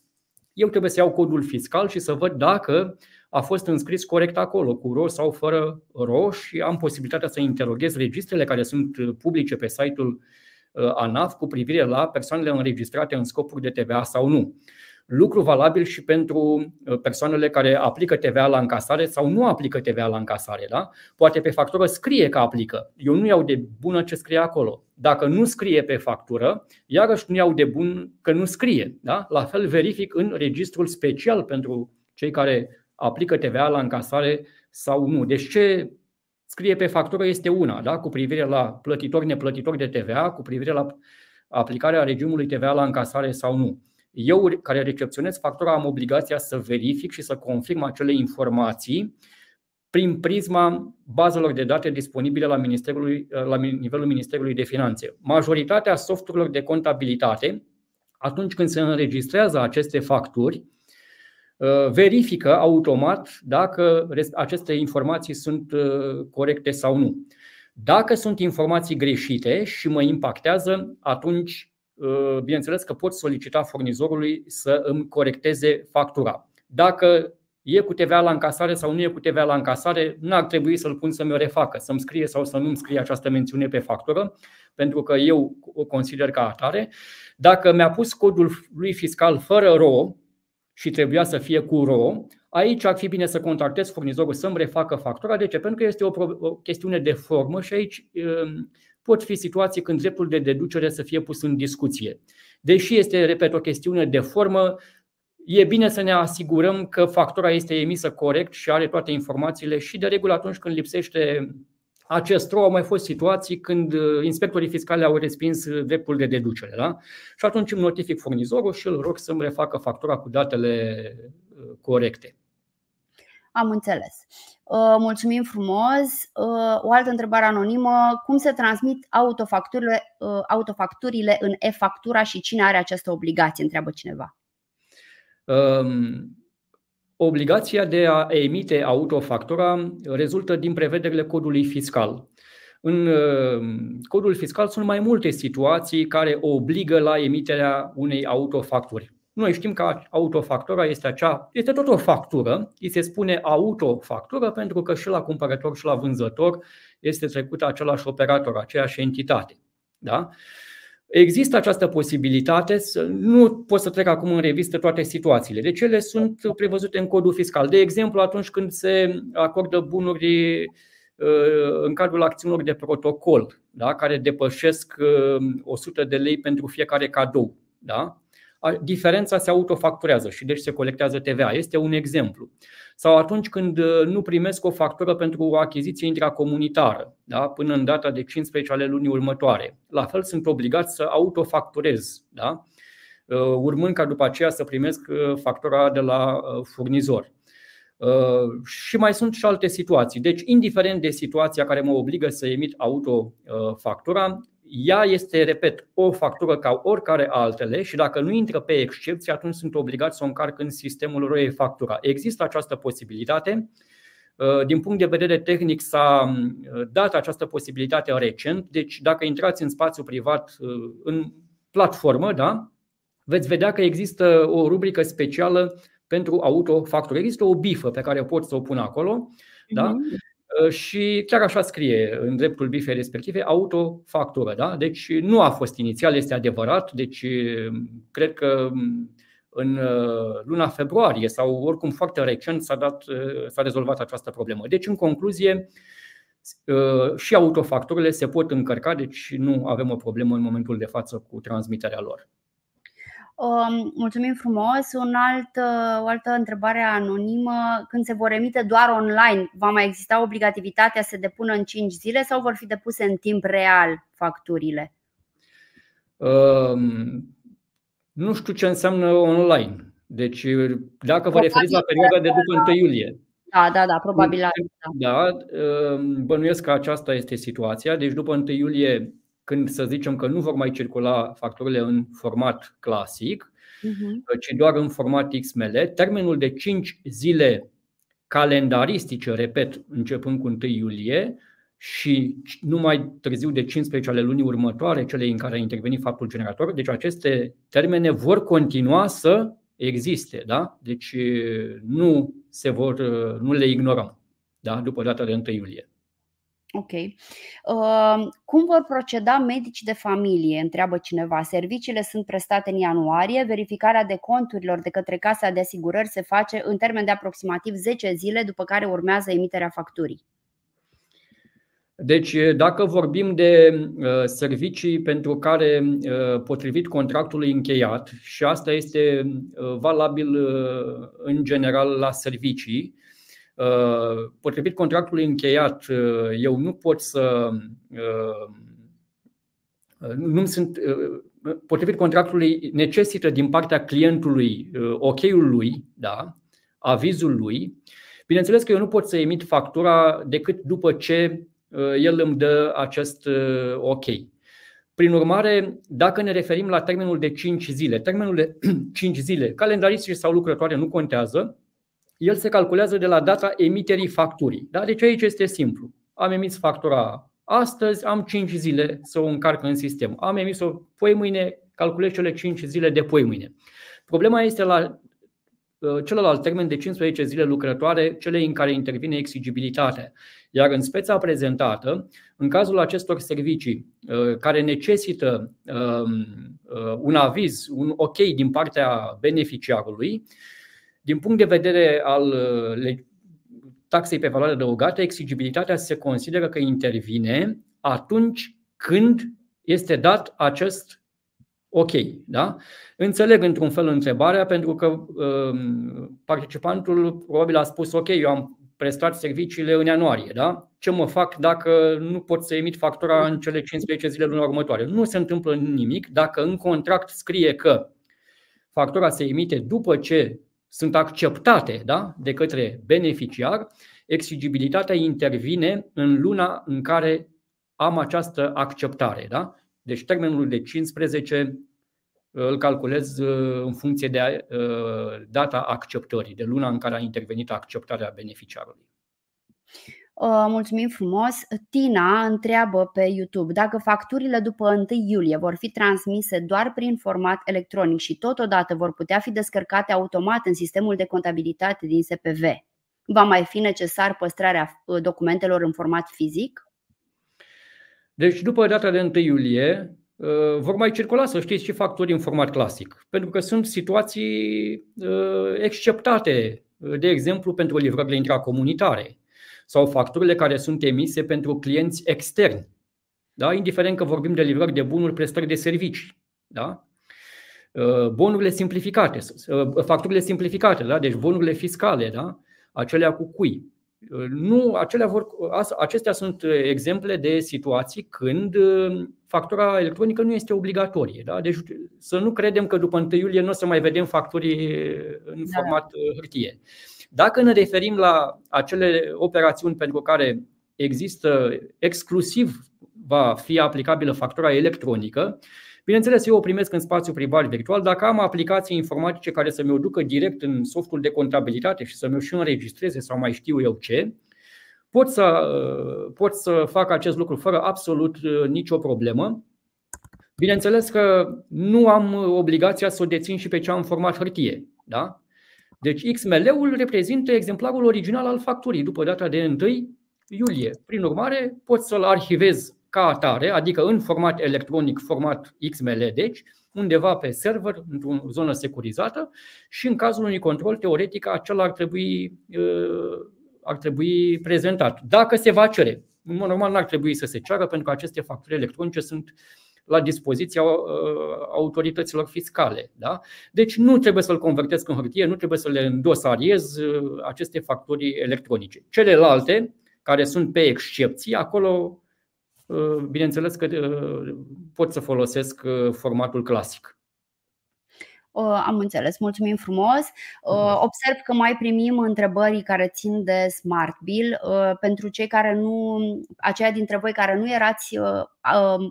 Eu trebuie să iau codul fiscal și să văd dacă a fost înscris corect acolo, cu ro sau fără ro și am posibilitatea să interoghez registrele care sunt publice pe site-ul uh, ANAF cu privire la persoanele înregistrate în scopuri de TVA sau nu. Lucru valabil și pentru uh, persoanele care aplică TVA la încasare sau nu aplică TVA la încasare. Da? Poate pe factură scrie că aplică. Eu nu iau de bună ce scrie acolo. Dacă nu scrie pe factură, iarăși nu iau de bun că nu scrie. Da? La fel verific în registrul special pentru cei care aplică TVA la încasare sau nu. Deci ce scrie pe factură este una, da? cu privire la plătitori, neplătitori de TVA, cu privire la aplicarea regimului TVA la încasare sau nu. Eu, care recepționez factura, am obligația să verific și să confirm acele informații prin prisma bazelor de date disponibile la, Ministerului, la nivelul Ministerului de Finanțe. Majoritatea softurilor de contabilitate, atunci când se înregistrează aceste facturi, Uh, verifică automat dacă aceste informații sunt uh, corecte sau nu. Dacă sunt informații greșite și mă impactează, atunci uh, bineînțeles că pot solicita furnizorului să îmi corecteze factura. Dacă e cu TVA la încasare sau nu e cu TVA la încasare, nu ar trebui să-l pun să-mi o refacă, să-mi scrie sau să nu-mi scrie această mențiune pe factură, pentru că eu o consider ca atare. Dacă mi-a pus codul lui fiscal fără RO, și trebuia să fie cu RO, aici ar fi bine să contactez furnizorul să-mi refacă factura. De ce? Pentru că este o, o chestiune de formă și aici um, pot fi situații când dreptul de deducere să fie pus în discuție. Deși este, repet, o chestiune de formă, e bine să ne asigurăm că factura este emisă corect și are toate informațiile și de regulă atunci când lipsește acest RO au mai fost situații când uh, inspectorii fiscale au respins uh, dreptul de deducere. Da? Și atunci îmi notific furnizorul și îl rog să-mi refacă factura cu datele uh, corecte. Am înțeles. Mulțumim frumos. O altă întrebare anonimă. Cum se transmit autofacturile, autofacturile în e-factura și cine are această obligație? Întreabă cineva. Um Obligația de a emite autofactura rezultă din prevederile codului fiscal. În uh, codul fiscal sunt mai multe situații care obligă la emiterea unei autofacturi. Noi știm că autofactura este acea, este tot o factură, îi se spune autofactură pentru că și la cumpărător și la vânzător este trecută același operator, aceeași entitate. Da? Există această posibilitate, nu pot să trec acum în revistă toate situațiile. Deci ele sunt prevăzute în codul fiscal. De exemplu, atunci când se acordă bunuri uh, în cadrul acțiunilor de protocol, da, care depășesc 100 uh, de lei pentru fiecare cadou. Da? Diferența se autofacturează și deci se colectează TVA. Este un exemplu sau atunci când uh, nu primesc o factură pentru o achiziție intracomunitară da? până în data de 15 ale lunii următoare. La fel sunt obligat să autofacturez, da? Uh, urmând ca după aceea să primesc uh, factura de la furnizor. Și mai sunt și alte situații. Deci, indiferent de situația care mă obligă să emit autofactura, ea este, repet, o factură ca oricare altele și dacă nu intră pe excepție, atunci sunt obligat să o încarc în sistemul ROE factura. Există această posibilitate. Uh, din punct de vedere tehnic s-a uh, dat această posibilitate recent, deci dacă intrați în spațiu privat uh, în platformă, da, veți vedea că există o rubrică specială pentru autofactură. Există o bifă pe care pot să o pun acolo. Da? Mm-hmm. Uh, și chiar așa scrie în dreptul bifei respective autofactură. Da? Deci nu a fost inițial, este adevărat. Deci uh, cred că um, în uh, luna februarie sau oricum foarte recent s-a, dat, s-a rezolvat această problemă. Deci, în concluzie, și autofacturile se pot încărca, deci nu avem o problemă în momentul de față cu transmiterea lor. Um, mulțumim frumos. Un alt, uh, o altă întrebare anonimă. Când se vor emite doar online, va mai exista obligativitatea să se depună în 5 zile sau vor fi depuse în timp real facturile? Um, Nu știu ce înseamnă online. Deci, dacă vă referiți la perioada de după 1 iulie. Da, da, da, probabil. Da, da bănuiesc că aceasta este situația. Deci, după 1 iulie, când să zicem că nu vor mai circula facturile în format clasic, uh-huh. ci doar în format XML, termenul de 5 zile calendaristice, repet, începând cu 1 iulie, și nu mai târziu de 15 ale lunii următoare, cele în care a intervenit faptul generator. Deci aceste termene vor continua să existe, da? Deci nu se vor, nu le ignorăm, da? După data de 1 iulie. Ok. Uh, cum vor proceda medici de familie? Întreabă cineva. Serviciile sunt prestate în ianuarie, verificarea de conturilor de către Casa de Asigurări se face în termen de aproximativ 10 zile, după care urmează emiterea facturii. Deci, dacă vorbim de uh, servicii pentru care, uh, potrivit contractului încheiat, și asta este uh, valabil în general la servicii, potrivit contractului încheiat, eu nu pot să. Nu sunt, potrivit contractului, necesită din partea clientului ok-ul lui, da, avizul lui. Bineînțeles că eu nu pot să emit factura decât după ce Uh, el îmi dă acest uh, ok. Prin urmare, dacă ne referim la termenul de 5 zile, termenul de 5 zile, calendaristice sau lucrătoare nu contează, el se calculează de la data emiterii facturii. Da? Deci aici este simplu. Am emis factura astăzi, am 5 zile să o încarc în sistem. Am emis-o poi mâine, calculez cele 5 zile de poi mâine. Problema este la uh, celălalt termen de 15 zile lucrătoare, cele în care intervine exigibilitatea. Iar în speța prezentată, în cazul acestor servicii uh, care necesită um, uh, un aviz, un ok din partea beneficiarului, din punct de vedere al uh, taxei pe valoare adăugată, exigibilitatea se consideră că intervine atunci când este dat acest ok. Da? Înțeleg într-un fel întrebarea pentru că um, participantul probabil a spus ok, eu am prestat serviciile în ianuarie. Da? Ce mă fac dacă nu pot să emit factura în cele 15 zile luna următoare? Nu se întâmplă nimic dacă în contract scrie că factura se emite după ce sunt acceptate da? de către beneficiar, exigibilitatea intervine în luna în care am această acceptare. Da? Deci termenul de 15 îl calculez uh, în funcție de uh, data acceptării, de luna în care a intervenit acceptarea beneficiarului. Uh, mulțumim frumos. Tina întreabă pe YouTube dacă facturile după 1 iulie vor fi transmise doar prin format electronic și totodată vor putea fi descărcate automat în sistemul de contabilitate din SPV. Va mai fi necesar păstrarea documentelor în format fizic? Deci, după data de 1 iulie, Uh, vor mai circula, să știți, și facturi în format clasic. Pentru că sunt situații uh, exceptate, uh, de exemplu, pentru livrările intracomunitare sau facturile care sunt emise pentru clienți externi. Da? Indiferent că vorbim de livrări de bunuri, prestări de servicii. Da? Bonurile simplificate, facturile simplificate, da? deci bonurile fiscale, da? acelea cu cui. Nu, acelea vor, acestea sunt exemple de situații când factura electronică nu este obligatorie. Da? Deci să nu credem că după 1 iulie nu o să mai vedem facturi în da. format uh, hârtie. Dacă ne referim la acele operațiuni pentru care există exclusiv va fi aplicabilă factura electronică, Bineînțeles, eu o primesc în spațiu privat virtual. Dacă am aplicații informatice care să mi-o ducă direct în softul de contabilitate și să mi-o și înregistreze sau mai știu eu ce, pot să, pot să fac acest lucru fără absolut uh, nicio problemă. Bineînțeles că nu am obligația să o dețin și pe cea în format hârtie. Da? Deci XML-ul reprezintă exemplarul original al facturii după data de 1 iulie. Prin urmare, pot să-l arhivez ca atare, adică în format electronic, format XML, deci undeva pe server, într-o zonă securizată și în cazul unui control teoretic acela ar trebui, uh, ar trebui prezentat. Dacă se va cere. În mod normal nu ar trebui să se ceară pentru că aceste facturi electronice sunt la dispoziția uh, autorităților fiscale. Da? Deci nu trebuie să-l convertesc în hârtie, nu trebuie să le îndosariez uh, aceste facturi electronice. Celelalte, care sunt pe excepții, acolo bineînțeles că pot să folosesc formatul clasic. Am înțeles, mulțumim frumos. Observ că mai primim întrebări care țin de Smart Bill. Pentru cei care nu, aceia dintre voi care nu erați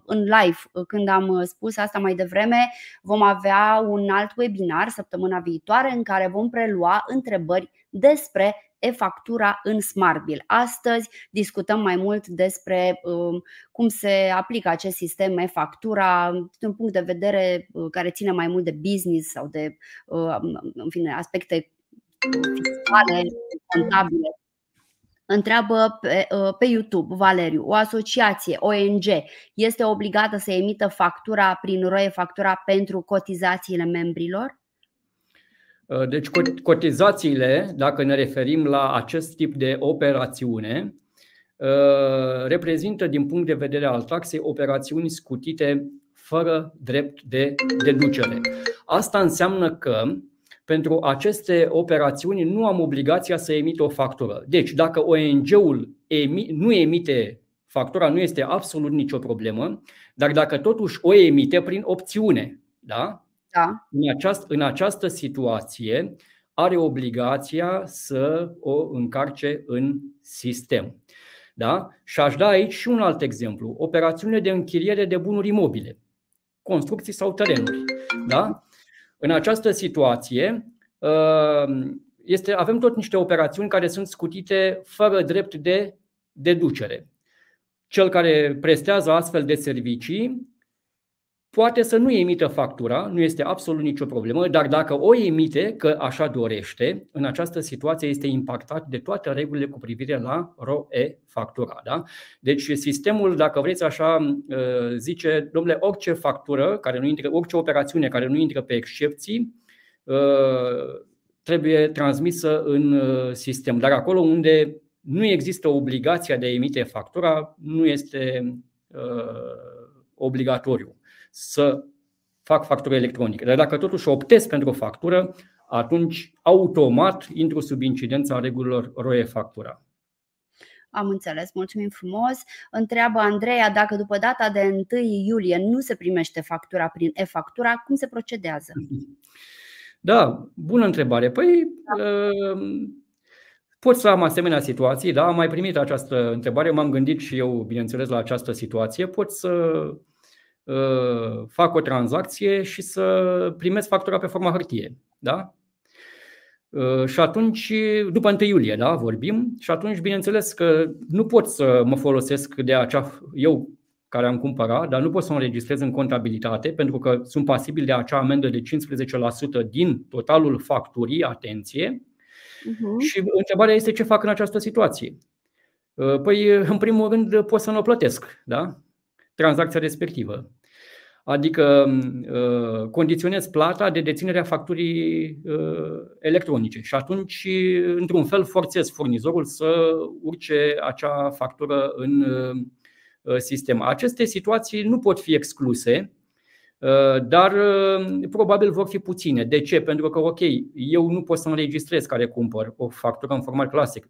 în live când am spus asta mai devreme, vom avea un alt webinar săptămâna viitoare în care vom prelua întrebări despre e-factura în SmartBill. Astăzi discutăm mai mult despre um, cum se aplică acest sistem e-factura din un punct de vedere uh, care ține mai mult de business sau de uh, în fine, aspecte fiscale, contabile. Întreabă pe, uh, pe YouTube Valeriu, o asociație, ONG, este obligată să emită factura prin roie factura pentru cotizațiile membrilor? Uh, deci cotizațiile, dacă ne referim la acest tip de operațiune, uh, reprezintă din punct de vedere al taxei operațiuni scutite fără drept de deducere. Asta înseamnă că pentru aceste operațiuni nu am obligația să emit o factură. Deci, dacă ONG-ul nu emite factura, nu este absolut nicio problemă, dar dacă totuși o emite prin opțiune, da? Da. În, această, în această situație are obligația să o încarce în sistem. Da? Și aș da aici și un alt exemplu. Operațiune de închiriere de bunuri imobile, construcții sau terenuri. Da? În această situație uh, este, avem tot niște operațiuni care sunt scutite fără drept de deducere. Cel care prestează astfel de servicii poate să nu emită factura, nu este absolut nicio problemă, dar dacă o emite, că așa dorește, în această situație este impactat de toate regulile cu privire la ROE factura. Da? Deci sistemul, dacă vreți așa, uh, zice, domnule, orice factură, care nu intră, orice operațiune care nu intră pe excepții, uh, trebuie transmisă în uh, sistem. Dar acolo unde nu există obligația de a emite factura, nu este obligatoriu să fac factură electronică. Dar dacă totuși optez pentru o factură, atunci automat intru sub incidența regulilor ROE factura. Am înțeles, mulțumim frumos. Întreabă Andreea dacă după data de 1 iulie nu se primește factura prin e-factura, cum se procedează? Da, bună întrebare. Păi, da. uh, pot să am asemenea situații, da, am mai primit această întrebare, m-am gândit și eu, bineînțeles, la această situație. Pot să Uh, fac o tranzacție și să primesc factura pe forma hârtie. Da? Uh, și atunci, după 1 iulie, da, vorbim, și atunci, bineînțeles că nu pot să mă folosesc de acea, eu care am cumpărat, dar nu pot să mă înregistrez în contabilitate pentru că sunt pasibil de acea amendă de 15% din totalul facturii, atenție. Uh-huh. Și întrebarea este ce fac în această situație. Uh, păi, în primul rând, pot să nu o plătesc, da? tranzacția respectivă. Adică uh, condiționez plata de deținerea facturii uh, electronice și atunci, într-un fel, forțez furnizorul să urce acea factură în uh, sistem. Aceste situații nu pot fi excluse, dar probabil vor fi puține. De ce? Pentru că, ok, eu nu pot să înregistrez care cumpăr o factură în format clasic,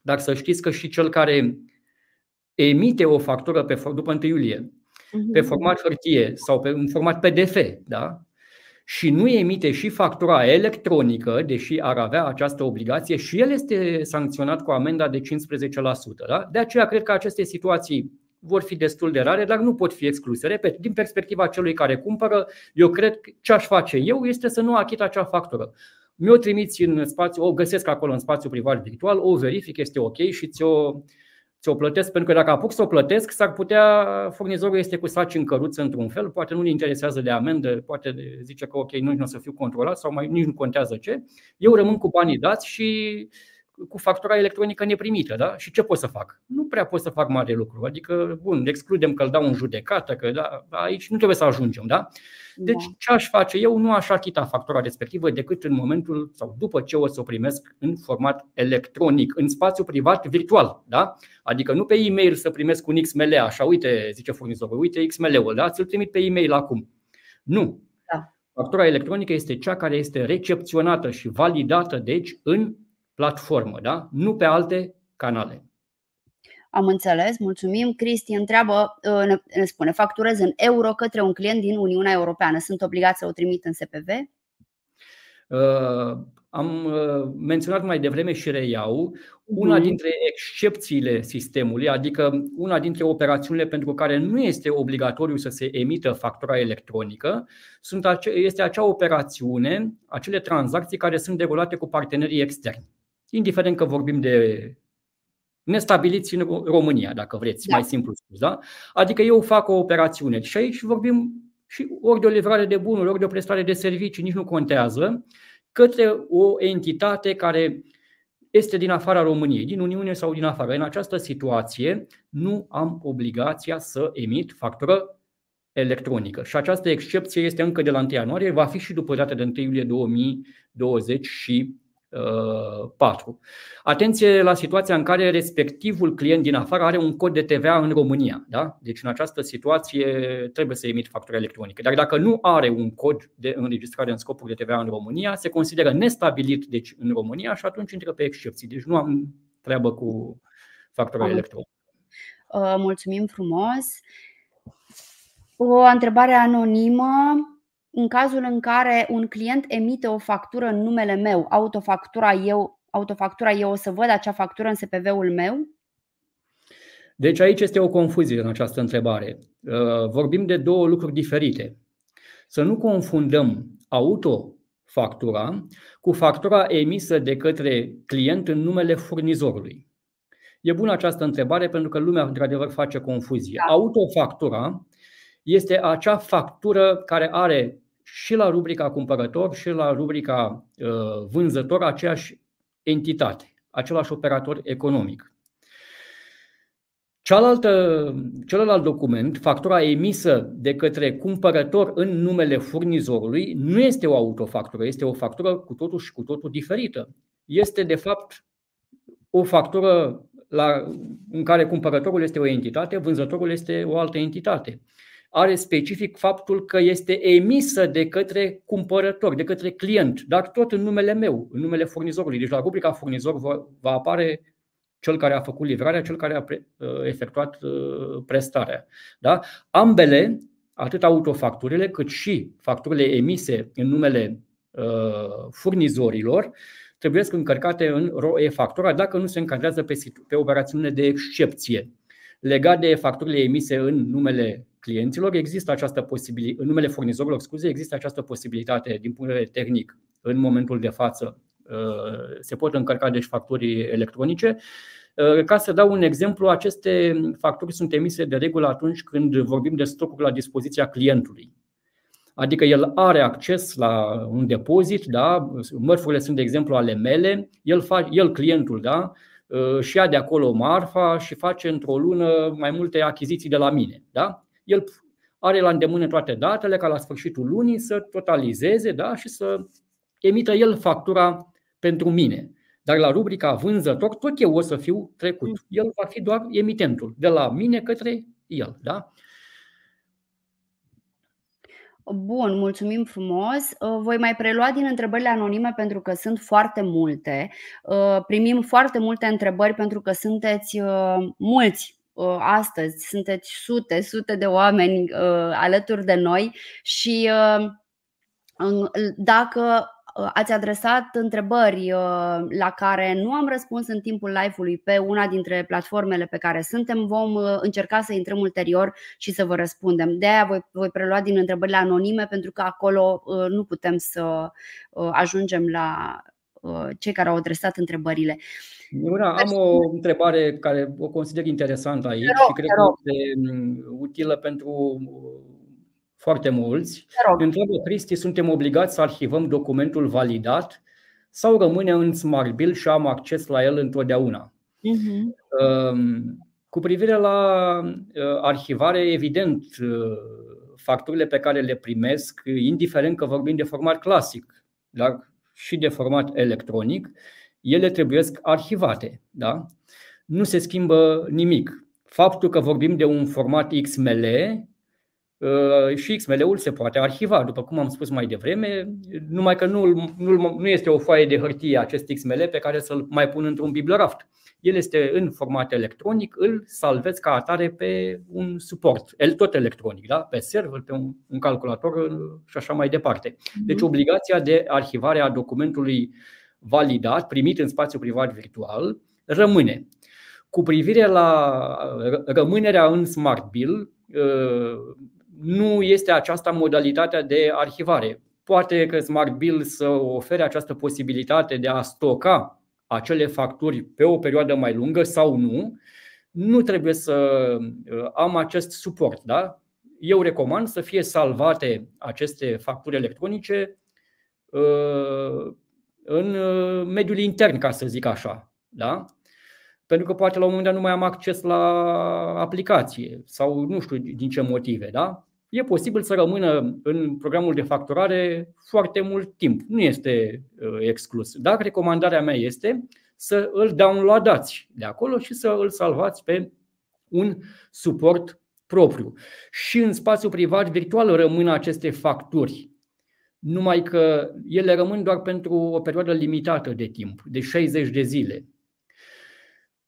dar să știți că și cel care emite o factură pe, după 1 iulie pe mhm. format hârtie sau pe un format PDF, da? și nu emite și factura electronică, deși ar avea această obligație, și el este sancționat cu amenda de 15%. Da? De aceea cred că aceste situații vor fi destul de rare, dar nu pot fi excluse. Repet, din perspectiva celui care cumpără, eu cred că ce aș face eu este să nu achit acea factură. Mi-o trimiți în spațiu, o găsesc acolo în spațiu privat virtual, o verific, este ok și ți-o, ți-o plătesc, pentru că dacă apuc să o plătesc, s-ar putea, furnizorul este cu saci în căruță într-un fel, poate nu-l interesează de amendă, poate zice că ok, nu o să fiu controlat sau mai, nici nu contează ce. Eu rămân cu banii dați și cu factura electronică neprimită. Da? Și ce pot să fac? Nu prea pot să fac mare lucru. Adică, bun, excludem că îl dau în judecată, că da, aici nu trebuie să ajungem. Da? Deci, da. ce aș face? Eu nu aș achita factura respectivă decât în momentul sau după ce o să o primesc în format electronic, în spațiu privat virtual. Da? Adică nu pe e-mail să primesc un XML, așa, uite, zice furnizorul, uite XML-ul, da? ți-l trimit pe e-mail acum. Nu. Da. Factura electronică este cea care este recepționată și validată, deci, în platformă, da? nu pe alte canale. Am înțeles, mulțumim. Cristi întreabă, uh, ne spune, facturez în euro către un client din Uniunea Europeană. Sunt obligat să o trimit în SPV? Am menționat mai devreme și reiau una mhm. dintre excepțiile sistemului, adică una dintre operațiunile pentru care nu este obligatoriu să se emită factura electronică, este acea operațiune, acele tranzacții care sunt derulate cu partenerii externi. Indiferent că vorbim de nestabiliți în România, dacă vreți, da. mai simplu spus. Da? Adică eu fac o operațiune și aici vorbim și ori de o livrare de bunuri, ori de o prestare de servicii, nici nu contează, către o entitate care este din afara României, din Uniune sau din afară. În această situație nu am obligația să emit factură electronică. Și această excepție este încă de la 1 ianuarie, va fi și după data de 1 iulie 2020 și 4. Atenție la situația în care respectivul client din afară are un cod de TVA în România. Da? Deci în această situație trebuie să emit factură electronică. Dar dacă nu are un cod de înregistrare în scopuri de TVA în România, se consideră nestabilit deci, în România și atunci intră pe excepții. Deci nu am treabă cu factura electronică. Uh, mulțumim frumos. O întrebare anonimă în cazul în care un client emite o factură în numele meu, autofactura eu, autofactura eu o să văd acea factură în SPV-ul meu? Deci aici este o confuzie în această întrebare. Uh, vorbim de două lucruri diferite. Să nu confundăm autofactura cu factura emisă de către client în numele furnizorului. E bună această întrebare pentru că lumea într-adevăr face confuzie. Da. Autofactura este acea factură care are și la rubrica cumpărător și la rubrica uh, vânzător aceeași entitate, același operator economic. Cealaltă, celălalt document, factura emisă de către cumpărător în numele furnizorului, nu este o autofactură, este o factură cu totul și cu totul diferită. Este, de fapt, o factură la, în care cumpărătorul este o entitate, vânzătorul este o altă entitate are specific faptul că este emisă de către cumpărător, de către client, dar tot în numele meu, în numele furnizorului. Deci la rubrica furnizor va, va apare cel care a făcut livrarea, cel care a uh, efectuat uh, prestarea. Da? Ambele, atât autofacturile cât și facturile emise în numele uh, furnizorilor, trebuie să încărcate în ROE factura dacă nu se încadrează pe, pe operațiune de excepție. Legat de facturile emise în numele clienților, există această posibilitate, în numele furnizorilor, scuze, există această posibilitate din punct de vedere tehnic în momentul de față. Uh, se pot încărca deci facturi electronice. Uh, ca să dau un exemplu, aceste facturi sunt emise de regulă atunci când vorbim de stocuri la dispoziția clientului. Adică el are acces la un depozit, da? mărfurile sunt de exemplu ale mele, el, fa, el clientul da? Uh, și ia de acolo marfa și face într-o lună mai multe achiziții de la mine. Da? El are la îndemână toate datele ca la sfârșitul lunii să totalizeze da? și să emită el factura pentru mine. Dar la rubrica vânzător, tot eu o să fiu trecut. Mm. El va fi doar emitentul, de la mine către el. Da? Bun, mulțumim frumos. Uh, voi mai prelua din întrebările anonime pentru că sunt foarte multe. Uh, primim foarte multe întrebări pentru că sunteți uh, mulți Uh, astăzi. Sunteți sute, sute de oameni uh, alături de noi și uh, dacă ați adresat întrebări la care nu am răspuns în timpul live-ului pe una dintre platformele pe care suntem, vom încerca să intrăm ulterior și să vă răspundem. De aia voi, voi prelua din întrebările anonime pentru că acolo nu putem să ajungem la cei care au adresat întrebările. Una, am o întrebare care o consider interesantă aici rog, și cred că este mm, utilă pentru foarte mulți. Întreabă Cristi, suntem obligați să arhivăm documentul validat sau rămâne în Smartbill și am acces la el întotdeauna? Uh-huh. Cu privire la uh, arhivare, evident, uh, facturile pe care le primesc, indiferent că vorbim de format clasic, dar și de format electronic, ele trebuie arhivate. Da? Nu se schimbă nimic. Faptul că vorbim de un format XML uh, și XML-ul se poate arhiva, după cum am spus mai devreme, numai că nu, nu, nu este o foaie de hârtie acest XML pe care să-l mai pun într-un biblioraft. El este în format electronic, îl salvezi ca atare pe un suport, el tot electronic, da? pe server, pe un, un calculator și așa mai departe. Deci mhm. obligația de arhivare a documentului validat, primit în spațiu privat virtual, rămâne. Cu privire la rămânerea în Smart Bill, nu este aceasta modalitatea de arhivare. Poate că Smart Bill să ofere această posibilitate de a stoca acele facturi pe o perioadă mai lungă sau nu, nu trebuie să uh, am acest suport. Da? Eu recomand să fie salvate aceste facturi electronice uh, în uh, mediul intern, ca să zic așa. Da? Pentru că poate la un moment dat nu mai am acces la aplicație sau nu știu din ce motive. Da? E posibil să rămână în programul de facturare foarte mult timp. Nu este uh, exclus. Dar recomandarea mea este să îl downloadați de acolo și să îl salvați pe un suport propriu. Și în spațiu privat virtual rămân aceste facturi, numai că ele rămân doar pentru o perioadă limitată de timp, de 60 de zile.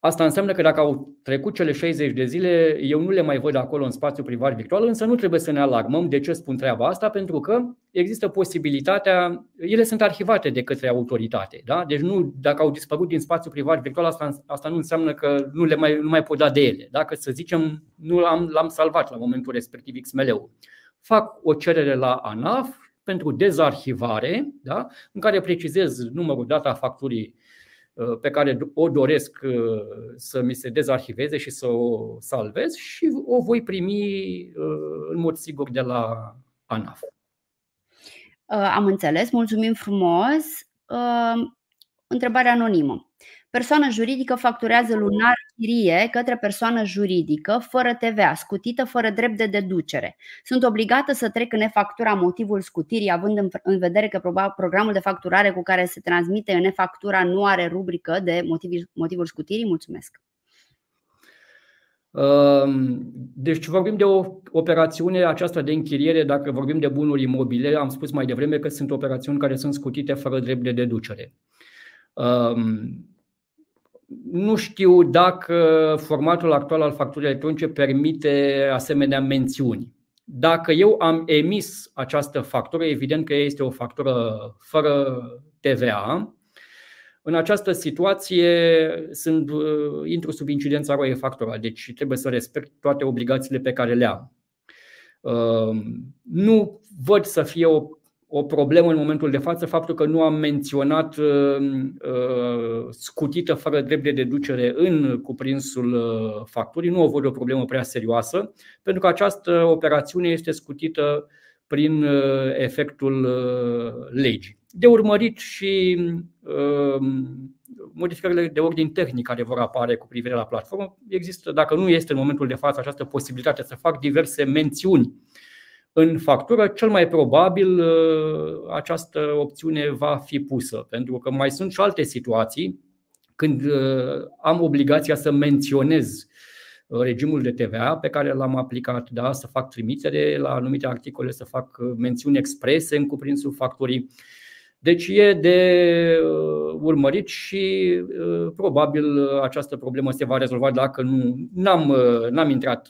Asta înseamnă că dacă au trecut cele 60 de zile, eu nu le mai văd acolo în spațiu privat virtual, însă nu trebuie să ne alarmăm. De ce spun treaba asta? Pentru că există posibilitatea, ele sunt arhivate de către autoritate. Da? Deci nu, dacă au dispărut din spațiu privat virtual, asta, asta nu înseamnă că nu, le mai, nu mai pot da de ele. Dacă, să zicem, nu l-am, l-am salvat la momentul respectiv XML-ul. Fac o cerere la ANAF pentru dezarhivare, da? în care precizez numărul, data facturii Uh, pe care o doresc uh, să mi se dezarhiveze și să o salvez și o voi primi uh, în mod sigur de la ANAF. Am înțeles, mulțumim frumos. Întrebare anonimă. Persoană juridică facturează lunar chirie către persoană juridică fără TVA, scutită fără drept de deducere. Sunt obligată să trec în e-factura motivul scutirii, având în vedere că programul de facturare cu care se transmite în e-factura nu are rubrică de motivul scutirii? Mulțumesc! Deci vorbim de o operațiune aceasta de închiriere, dacă vorbim de bunuri imobile, am spus mai devreme că sunt operațiuni care sunt scutite fără drept de deducere. Nu știu dacă formatul actual al facturii electronice permite asemenea mențiuni. Dacă eu am emis această factură, evident că este o factură fără TVA. În această situație sunt, intru sub incidența roie factura, deci trebuie să respect toate obligațiile pe care le am. Nu văd să fie o o problemă în momentul de față faptul că nu am menționat uh, uh, scutită fără drept de deducere în cuprinsul uh, facturii. Nu o văd o problemă prea serioasă, pentru că această operațiune este scutită prin efectul legii. De urmărit și modificările de ordin tehnic care vor apare cu privire la platformă. Există, dacă nu este în momentul de față această posibilitate să fac diverse mențiuni în factură, cel mai probabil uh, această opțiune va fi pusă, pentru că mai sunt și alte situații când uh, am obligația să menționez uh, regimul de TVA pe care l-am aplicat, da, să fac trimitere la anumite articole, să fac mențiuni exprese în cuprinsul facturii. Deci e de urmărit și probabil această problemă se va rezolva dacă nu n-am, n-am intrat,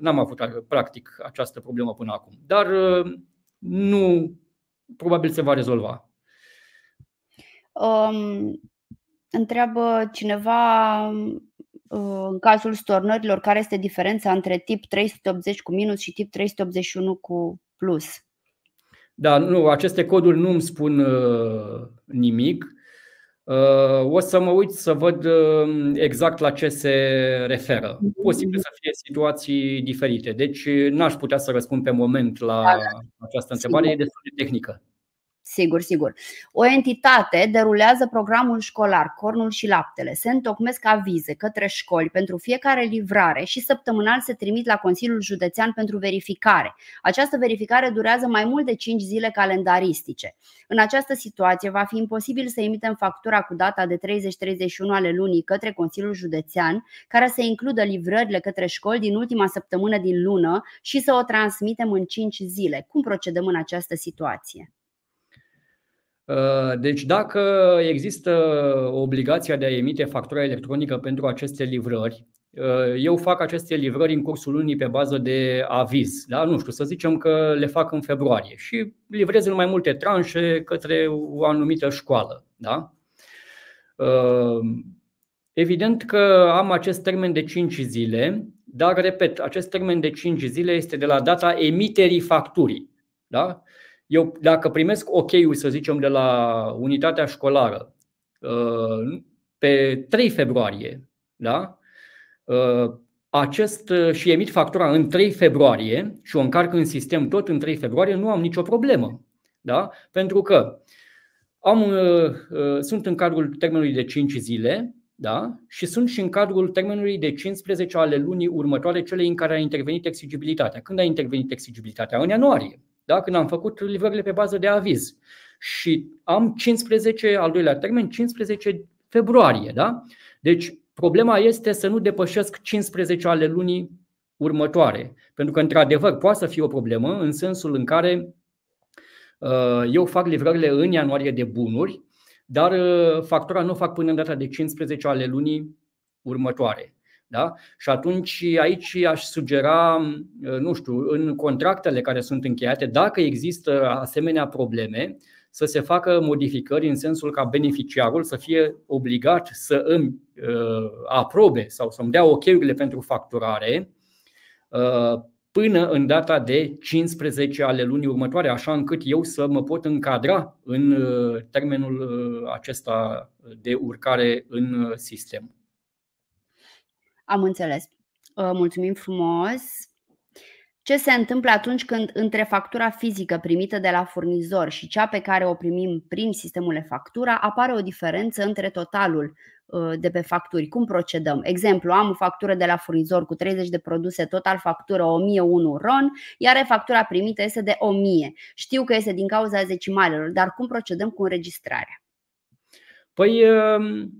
n-am avut practic această problemă până acum. Dar nu probabil se va rezolva. Um, întreabă cineva în cazul stornărilor care este diferența între tip 380 cu minus și tip 381 cu plus. Da, nu, aceste coduri nu îmi spun uh, nimic. Uh, o să mă uit să văd uh, exact la ce se referă. Posibil să fie situații diferite. Deci n-aș putea să răspund pe moment la da, da. această întrebare, e destul de tehnică. Sigur, sigur. O entitate derulează programul școlar Cornul și Laptele. Se întocmesc avize către școli pentru fiecare livrare și săptămânal se trimit la Consiliul Județean pentru verificare. Această verificare durează mai mult de 5 zile calendaristice. În această situație va fi imposibil să emitem factura cu data de 30-31 ale lunii către Consiliul Județean, care să includă livrările către școli din ultima săptămână din lună și să o transmitem în 5 zile. Cum procedăm în această situație? Deci dacă există obligația de a emite factura electronică pentru aceste livrări, eu fac aceste livrări în cursul lunii pe bază de aviz. Da? Nu știu, să zicem că le fac în februarie și livrez în mai multe tranșe către o anumită școală. Da? Evident că am acest termen de 5 zile, dar, repet, acest termen de 5 zile este de la data emiterii facturii. Da? Eu, dacă primesc ok-ul, să zicem, de la unitatea școlară uh, pe 3 februarie, da? Uh, acest și emit factura în 3 februarie și o încarc în sistem tot în 3 februarie, nu am nicio problemă. Da? Pentru că am, uh, sunt în cadrul termenului de 5 zile, da? și sunt și în cadrul termenului de 15 ale lunii următoare, cele în care a intervenit exigibilitatea. Când a intervenit exigibilitatea? În ianuarie, da? când am făcut livrările pe bază de aviz. Și am 15, al doilea termen, 15 februarie. Da? Deci problema este să nu depășesc 15 ale lunii următoare. Pentru că, într-adevăr, poate să fie o problemă în sensul în care uh, eu fac livrările în ianuarie de bunuri dar uh, factura nu o fac până în data de 15 ale lunii următoare. Da? Și atunci aici aș sugera, uh, nu știu, în contractele care sunt încheiate, dacă există asemenea probleme, să se facă modificări în sensul ca beneficiarul să fie obligat să îmi uh, aprobe sau să-mi dea ok-urile pentru facturare până în data de 15 ale lunii următoare, așa încât eu să mă pot încadra în uh, termenul uh, acesta de urcare în uh, sistem. Am înțeles. Mulțumim frumos. Ce se întâmplă atunci când între factura fizică primită de la furnizor și cea pe care o primim prin sistemul e-factura apare o diferență între totalul Uh, de pe facturi. Cum procedăm? Exemplu, am o factură de la furnizor cu 30 de produse, total factură 1001 RON, iar factura primită este de 1000. Știu că este din cauza decimalelor, dar cum procedăm cu înregistrarea? Păi, um,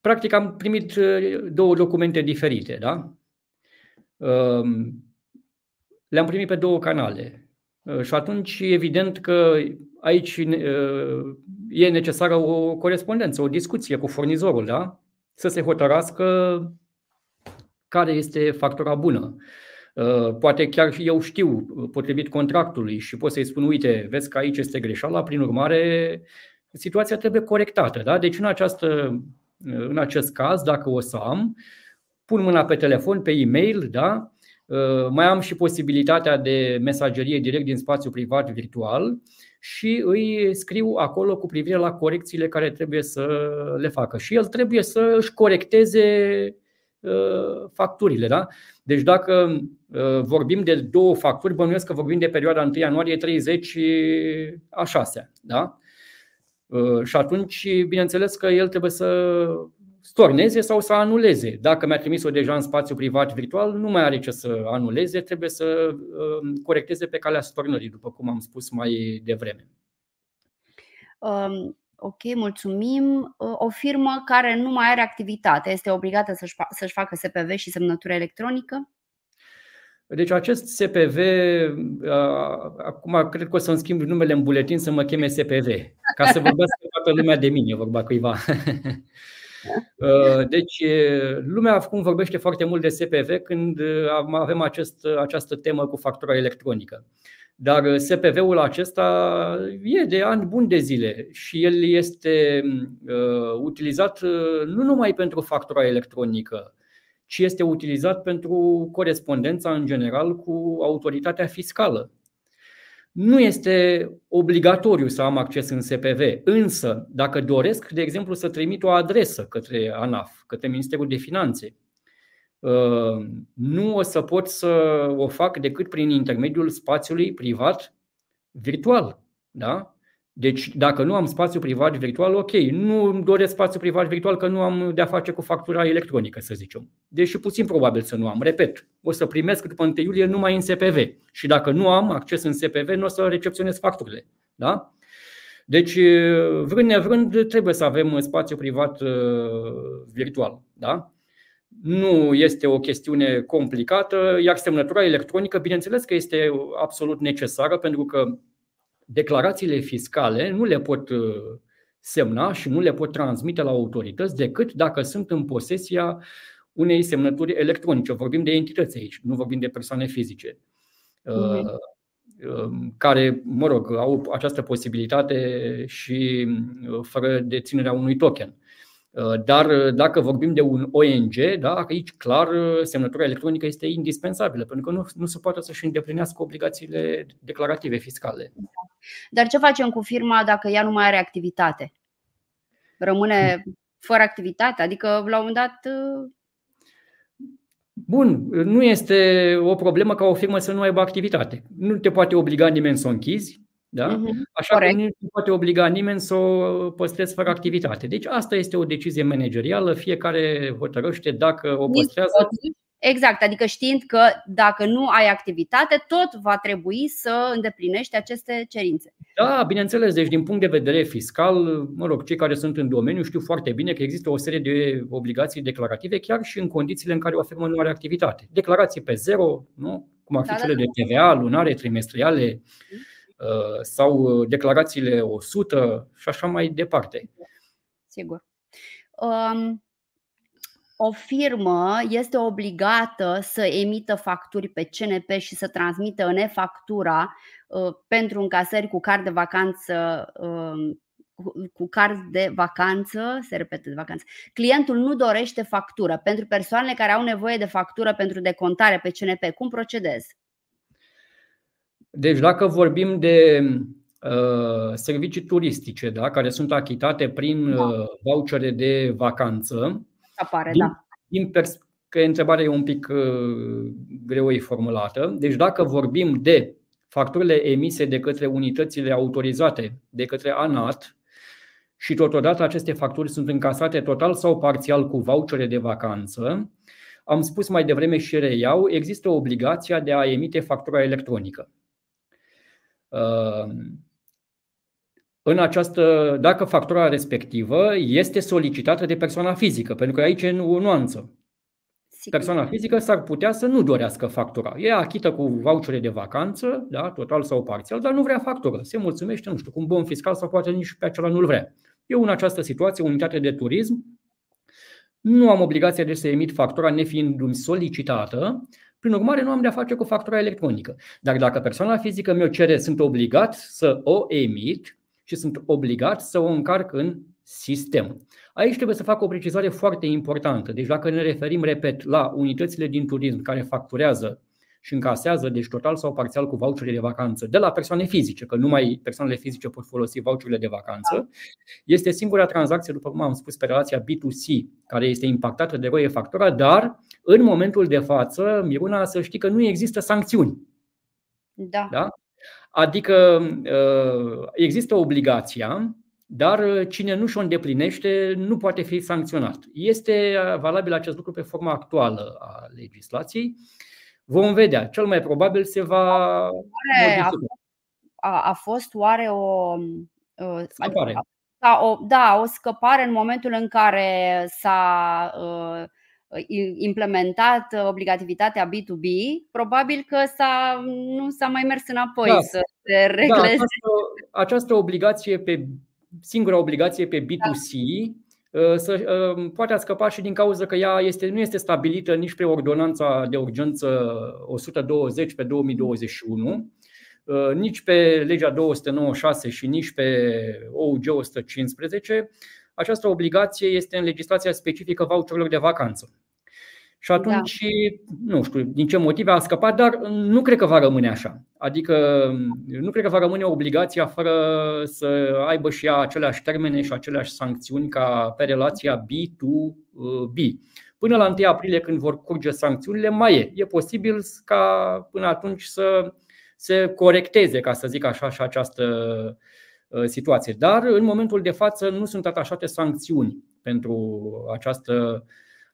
practic am primit uh, două documente diferite, da? Um, le-am primit pe două canale. Uh, și atunci, evident că aici e necesară o corespondență, o discuție cu furnizorul, da? să se hotărască care este factura bună. Poate chiar eu știu, potrivit contractului, și pot să-i spun, uite, vezi că aici este greșeala, prin urmare, situația trebuie corectată. Da? Deci, în, această, în acest caz, dacă o să am, pun mâna pe telefon, pe e-mail, da? mai am și posibilitatea de mesagerie direct din spațiu privat virtual și îi scriu acolo cu privire la corecțiile care trebuie să le facă. Și el trebuie să își corecteze uh, facturile. Da? Deci dacă uh, vorbim de două facturi, bănuiesc că vorbim de perioada 1 ianuarie 30 a 6. Da? Uh, și atunci, bineînțeles că el trebuie să storneze sau să anuleze. Dacă mi-a trimis-o deja în spațiu privat virtual, nu mai are ce să anuleze, trebuie să um, corecteze pe calea stornării, după cum am spus mai devreme. Um, ok, mulțumim. O firmă care nu mai are activitate este obligată să-și, să-și facă SPV și semnătură electronică? Deci acest SPV, uh, acum cred că o să-mi schimb numele în buletin să mă cheme SPV, ca să vorbească toată lumea de mine, vorba cuiva. Uh, deci, lumea acum vorbește foarte mult de SPV când uh, avem acest, această temă cu factura electronică. Dar uh, SPV-ul acesta e de ani buni de zile și el este uh, utilizat nu numai pentru factura electronică, ci este utilizat pentru corespondența în general cu autoritatea fiscală. Nu este obligatoriu să am acces în SPV, însă dacă doresc, de exemplu, să trimit o adresă către ANAF, către Ministerul de Finanțe, uh, nu o să pot să o fac decât prin intermediul spațiului privat virtual. Da? Deci, dacă nu am spațiu privat virtual, ok, nu îmi doresc spațiu privat virtual că nu am de-a face cu factura electronică, să zicem. Deși puțin probabil să nu am. Repet, o să primesc după 1 iulie numai în SPV. Și dacă nu am acces în SPV, nu o să recepționez facturile. Da? Deci, vrând nevrând, trebuie să avem spațiu privat uh, virtual. Da? Nu este o chestiune complicată, iar semnătura electronică, bineînțeles că este absolut necesară, pentru că declarațiile fiscale nu le pot semna și nu le pot transmite la autorități decât dacă sunt în posesia unei semnături electronice. Vorbim de entități aici, nu vorbim de persoane fizice. Mm-hmm care, mă rog, au această posibilitate și uh, fără deținerea unui token. Uh, dar dacă vorbim de un ONG, da, aici clar semnătura electronică este indispensabilă, pentru că nu, nu se poate să-și îndeplinească obligațiile declarative fiscale. Dar ce facem cu firma dacă ea nu mai are activitate? Rămâne fără activitate? Adică, la un moment dat, Bun, nu este o problemă ca o firmă să nu aibă activitate. Nu te poate obliga nimeni să o închizi, da? Uh-huh. Așa Corect. că nu te poate obliga nimeni să o păstrezi fără activitate. Deci asta este o decizie managerială, fiecare hotărăște dacă o păstrează. Exact, adică știind că dacă nu ai activitate, tot va trebui să îndeplinești aceste cerințe. Da, bineînțeles. Deci, din punct de vedere fiscal, mă rog, cei care sunt în domeniu știu foarte bine că există o serie de obligații declarative, chiar și în condițiile în care o firmă nu are activitate. Declarații pe zero, nu? cum ar fi da, cele da, de TVA, lunare, trimestriale uh, sau declarațiile 100 și așa mai departe. Sigur. Um, o firmă este obligată să emită facturi pe CNP și să transmită în e-factura uh, pentru încasări cu card de vacanță um, cu card de vacanță, se repetă de vacanță. Clientul nu dorește factură pentru persoanele care au nevoie de factură pentru decontare pe CNP. Cum procedez? Deci dacă vorbim de uh, servicii turistice, da, care sunt achitate prin da. uh, vouchere de vacanță, apare, din, da. Din pers- că întrebarea e un pic uh, greu formulată. Deci dacă vorbim de facturile emise de către unitățile autorizate de către ANAT și totodată aceste facturi sunt încasate total sau parțial cu vouchere de vacanță, am spus mai devreme și reiau, există obligația de a emite factura electronică. Uh, în această, dacă factura respectivă este solicitată de persoana fizică, pentru că aici e o nuanță. Persoana fizică s-ar putea să nu dorească factura. E achită cu vouchere de vacanță, da, total sau parțial, dar nu vrea factură. Se mulțumește, nu știu, cu un bon fiscal sau poate nici pe acela nu-l vrea. Eu în această situație, unitate de turism, nu am obligația de să emit factura nefiind solicitată, prin urmare, nu am de-a face cu factura electronică. Dar dacă persoana fizică mi-o cere, sunt obligat să o emit, și sunt obligat să o încarc în sistem. Aici trebuie să fac o precizare foarte importantă. Deci dacă ne referim, repet, la unitățile din turism care facturează și încasează, deci total sau parțial cu voucherele de vacanță, de la persoane fizice, că numai persoanele fizice pot folosi voucherele de vacanță, este singura tranzacție, după cum am spus, pe relația B2C, care este impactată de roie factura, dar în momentul de față, Miruna, să știi că nu există sancțiuni. Da. da? Adică uh, există obligația, dar cine nu și-o îndeplinește nu poate fi sancționat. Este valabil acest lucru pe forma actuală a legislației. Vom vedea. Cel mai probabil se va. A, a, a fost oare o. Uh, scăpare. Da, o, da, o scăpare în momentul în care s-a uh, implementat obligativitatea B2B, probabil că s-a, nu s-a mai mers înapoi da. să se da, regleze. Da, această, această obligație pe singura obligație pe B2C da. Uh, să, uh, poate a scăpa și din cauza că ea este, nu este stabilită nici pe ordonanța de urgență 120 pe 2021, uh, nici pe legea 296 și nici pe OUG 115, această obligație este în legislația specifică voucherilor de vacanță. Și atunci, da. nu știu din ce motive a scăpat, dar nu cred că va rămâne așa. Adică nu cred că va rămâne obligația fără să aibă și ea aceleași termene și aceleași sancțiuni ca pe relația B2B. Până la 1 aprilie, când vor curge sancțiunile, mai e. E posibil ca până atunci să se corecteze, ca să zic așa, și această Uh, situație. Dar în momentul de față nu sunt atașate sancțiuni pentru această,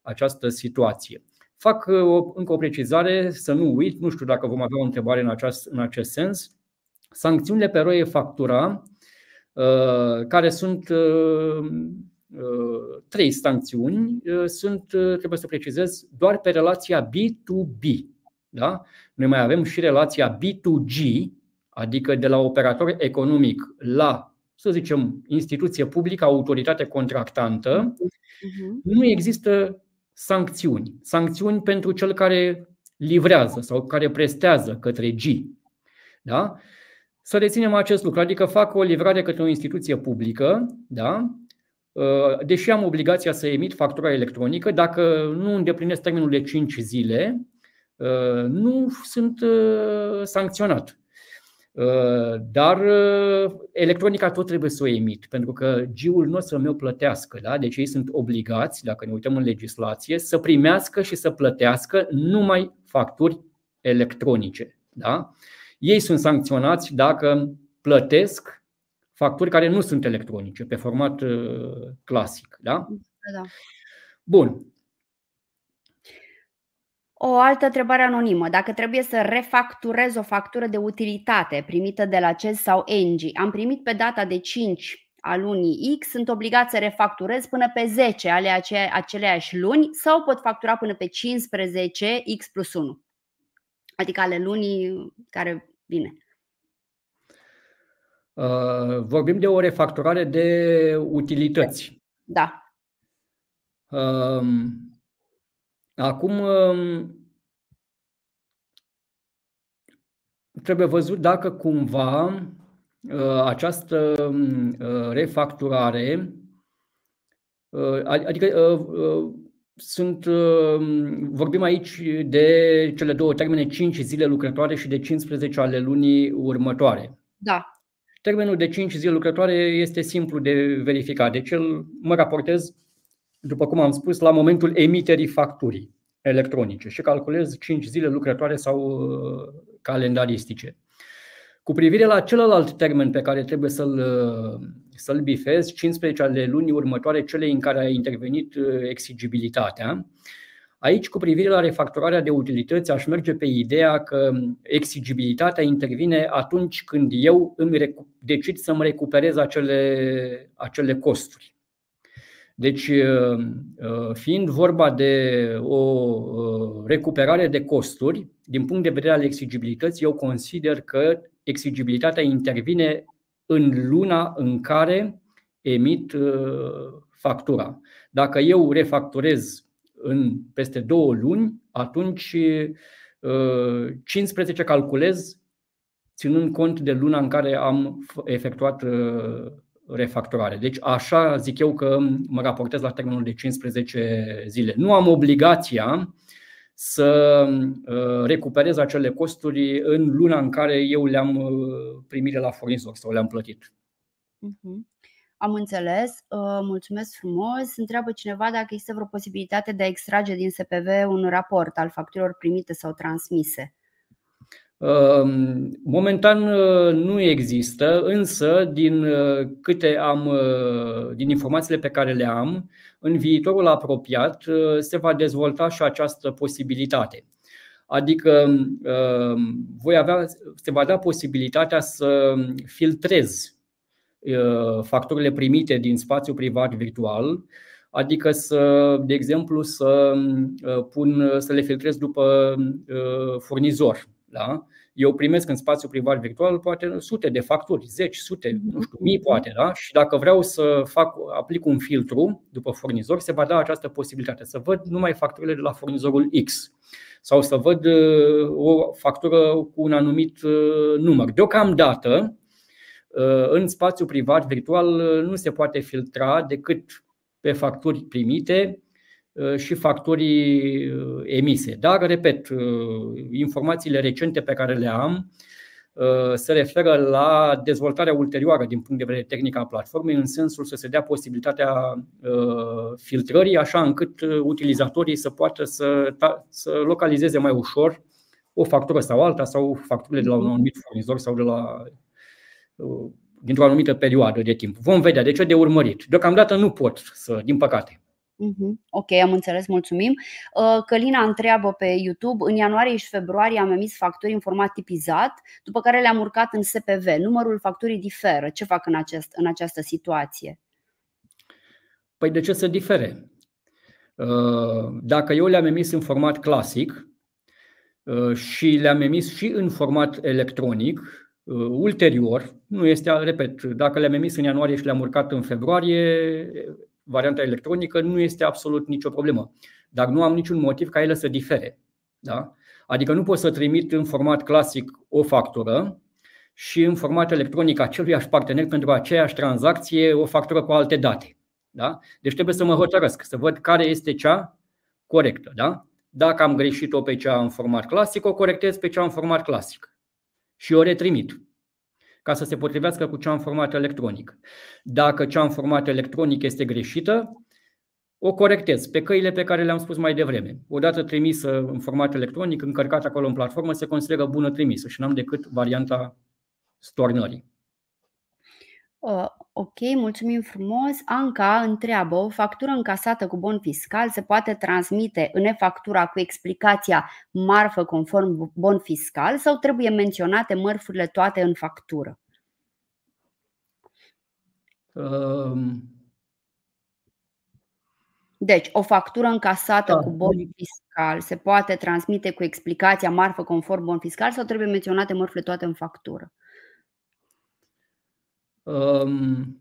această situație. Fac uh, o, încă o precizare, să nu uit, nu știu dacă vom avea o întrebare în acest, în acest sens. Sancțiunile pe roie factura, uh, care sunt trei sancțiuni, sunt, trebuie să precizez, doar pe relația B2B. Da? Noi mai avem și relația B2G, adică de la operator economic la, să zicem, instituție publică, autoritate contractantă, uh-huh. nu există sancțiuni. Sancțiuni pentru cel care livrează sau care prestează către G. Da? Să reținem acest lucru, adică fac o livrare către o instituție publică, da? Uh, deși am obligația să emit factura electronică, dacă nu îndeplinesc termenul de 5 zile, uh, nu sunt uh, sancționat. Dar electronica tot trebuie să o emit, pentru că GIU-ul nu o să meu plătească. Da? Deci ei sunt obligați, dacă ne uităm în legislație, să primească și să plătească numai facturi electronice. Da? Ei sunt sancționați dacă plătesc facturi care nu sunt electronice, pe format uh, clasic. Da? Da. Bun. O altă întrebare anonimă. Dacă trebuie să refacturez o factură de utilitate primită de la CES sau Engie, am primit pe data de 5 a lunii X, sunt obligat să refacturez până pe 10 ale aceleiași luni sau pot factura până pe 15 X plus 1? Adică ale lunii care vine. Uh, vorbim de o refacturare de utilități. Da. Um, acum um, trebuie văzut dacă cumva uh, această uh, refacturare, adică sunt, vorbim aici de cele două termene, 5 zile lucrătoare și de 15 ale lunii următoare. Da. Termenul de 5 zile lucrătoare este simplu de verificat. Deci el mă raportez, după cum am spus, la momentul emiterii facturii electronice și calculez 5 zile lucrătoare sau uh, calendaristice. Cu privire la celălalt termen pe care trebuie să-l, uh, să-l bifez, 15 ale lunii următoare, cele în care a intervenit uh, exigibilitatea, Aici, cu privire la refacturarea de utilități, aș merge pe ideea că exigibilitatea intervine atunci când eu îmi decid să-mi recuperez acele, acele costuri. Deci, uh, uh, fiind vorba de o uh, recuperare de costuri, din punct de vedere al exigibilității, eu consider că exigibilitatea intervine în luna în care emit factura. Dacă eu refacturez în peste două luni, atunci 15 uh, calculez ținând cont de luna în care am efectuat uh, refacturare. Deci așa zic eu că mă raportez la termenul de 15 zile. Nu am obligația să uh, recuperez acele costuri în luna în care eu le-am primit de la furnizor sau le-am plătit. Uh-huh. Am înțeles, uh, mulțumesc frumos. Întreabă cineva dacă există vreo posibilitate de a extrage din SPV un raport al facturilor primite sau transmise. Um, momentan uh, nu există, însă din uh, câte am, din informațiile pe care le am, în viitorul apropiat se va dezvolta și această posibilitate. Adică um, voi avea, se va da posibilitatea să filtrez Uh, facturile primite din spațiu privat virtual, adică să, de exemplu, să uh, pun, să le filtrez după uh, furnizor. Da? Eu primesc în spațiu privat virtual poate sute de facturi, zeci, sute, nu știu, mii poate, da? Și dacă vreau să fac, aplic un filtru după furnizor, se va da această posibilitate să văd numai facturile de la furnizorul X sau să văd o factură cu un anumit număr. Deocamdată, Uh, în spațiu privat virtual uh, nu se poate filtra decât pe facturi primite uh, și facturii emise. Dar, repet, informațiile recente pe care le am se referă la dezvoltarea ulterioară din punct de vedere tehnic a platformei, în sensul să se dea posibilitatea filtrării, așa încât utilizatorii să poată să, să localizeze mai ușor o factură sau alta, sau facturile de la un anumit furnizor sau de la dintr-o anumită perioadă de timp. Vom vedea, de ce de urmărit. Deocamdată nu pot să, din păcate. Uh-huh. Ok, am înțeles, mulțumim. Uh, Călina întreabă pe YouTube, în ianuarie și februarie am emis facturi în format tipizat, după care le-am urcat în SPV. Numărul facturii diferă. Ce fac în, acest, în această situație? Păi de ce să difere? Uh, dacă eu le-am emis în format clasic uh, și le-am emis și în format electronic, ulterior, nu este, repet, dacă le-am emis în ianuarie și le-am urcat în februarie, varianta electronică nu este absolut nicio problemă. Dar nu am niciun motiv ca ele să difere. Da? Adică nu pot să trimit în format clasic o factură și în format electronic aceluiași partener pentru aceeași tranzacție o factură cu alte date. Da? Deci trebuie să mă hotărăsc, să văd care este cea corectă. Da? Dacă am greșit-o pe cea în format clasic, o corectez pe cea în format clasic și o retrimit ca să se potrivească cu cea în format electronic. Dacă cea în format electronic este greșită, o corectez pe căile pe care le-am spus mai devreme. Odată trimisă în format electronic, încărcată acolo în platformă, se consideră bună trimisă și n-am decât varianta stornării. Uh, ok, mulțumim frumos. Anca întreabă, o factură încasată cu bon fiscal se poate transmite în e-factura cu explicația marfă conform bon fiscal sau trebuie menționate mărfurile toate în factură? Um... Deci, o factură încasată da. cu bon fiscal se poate transmite cu explicația marfă conform bon fiscal sau trebuie menționate mărfurile toate în factură? Um,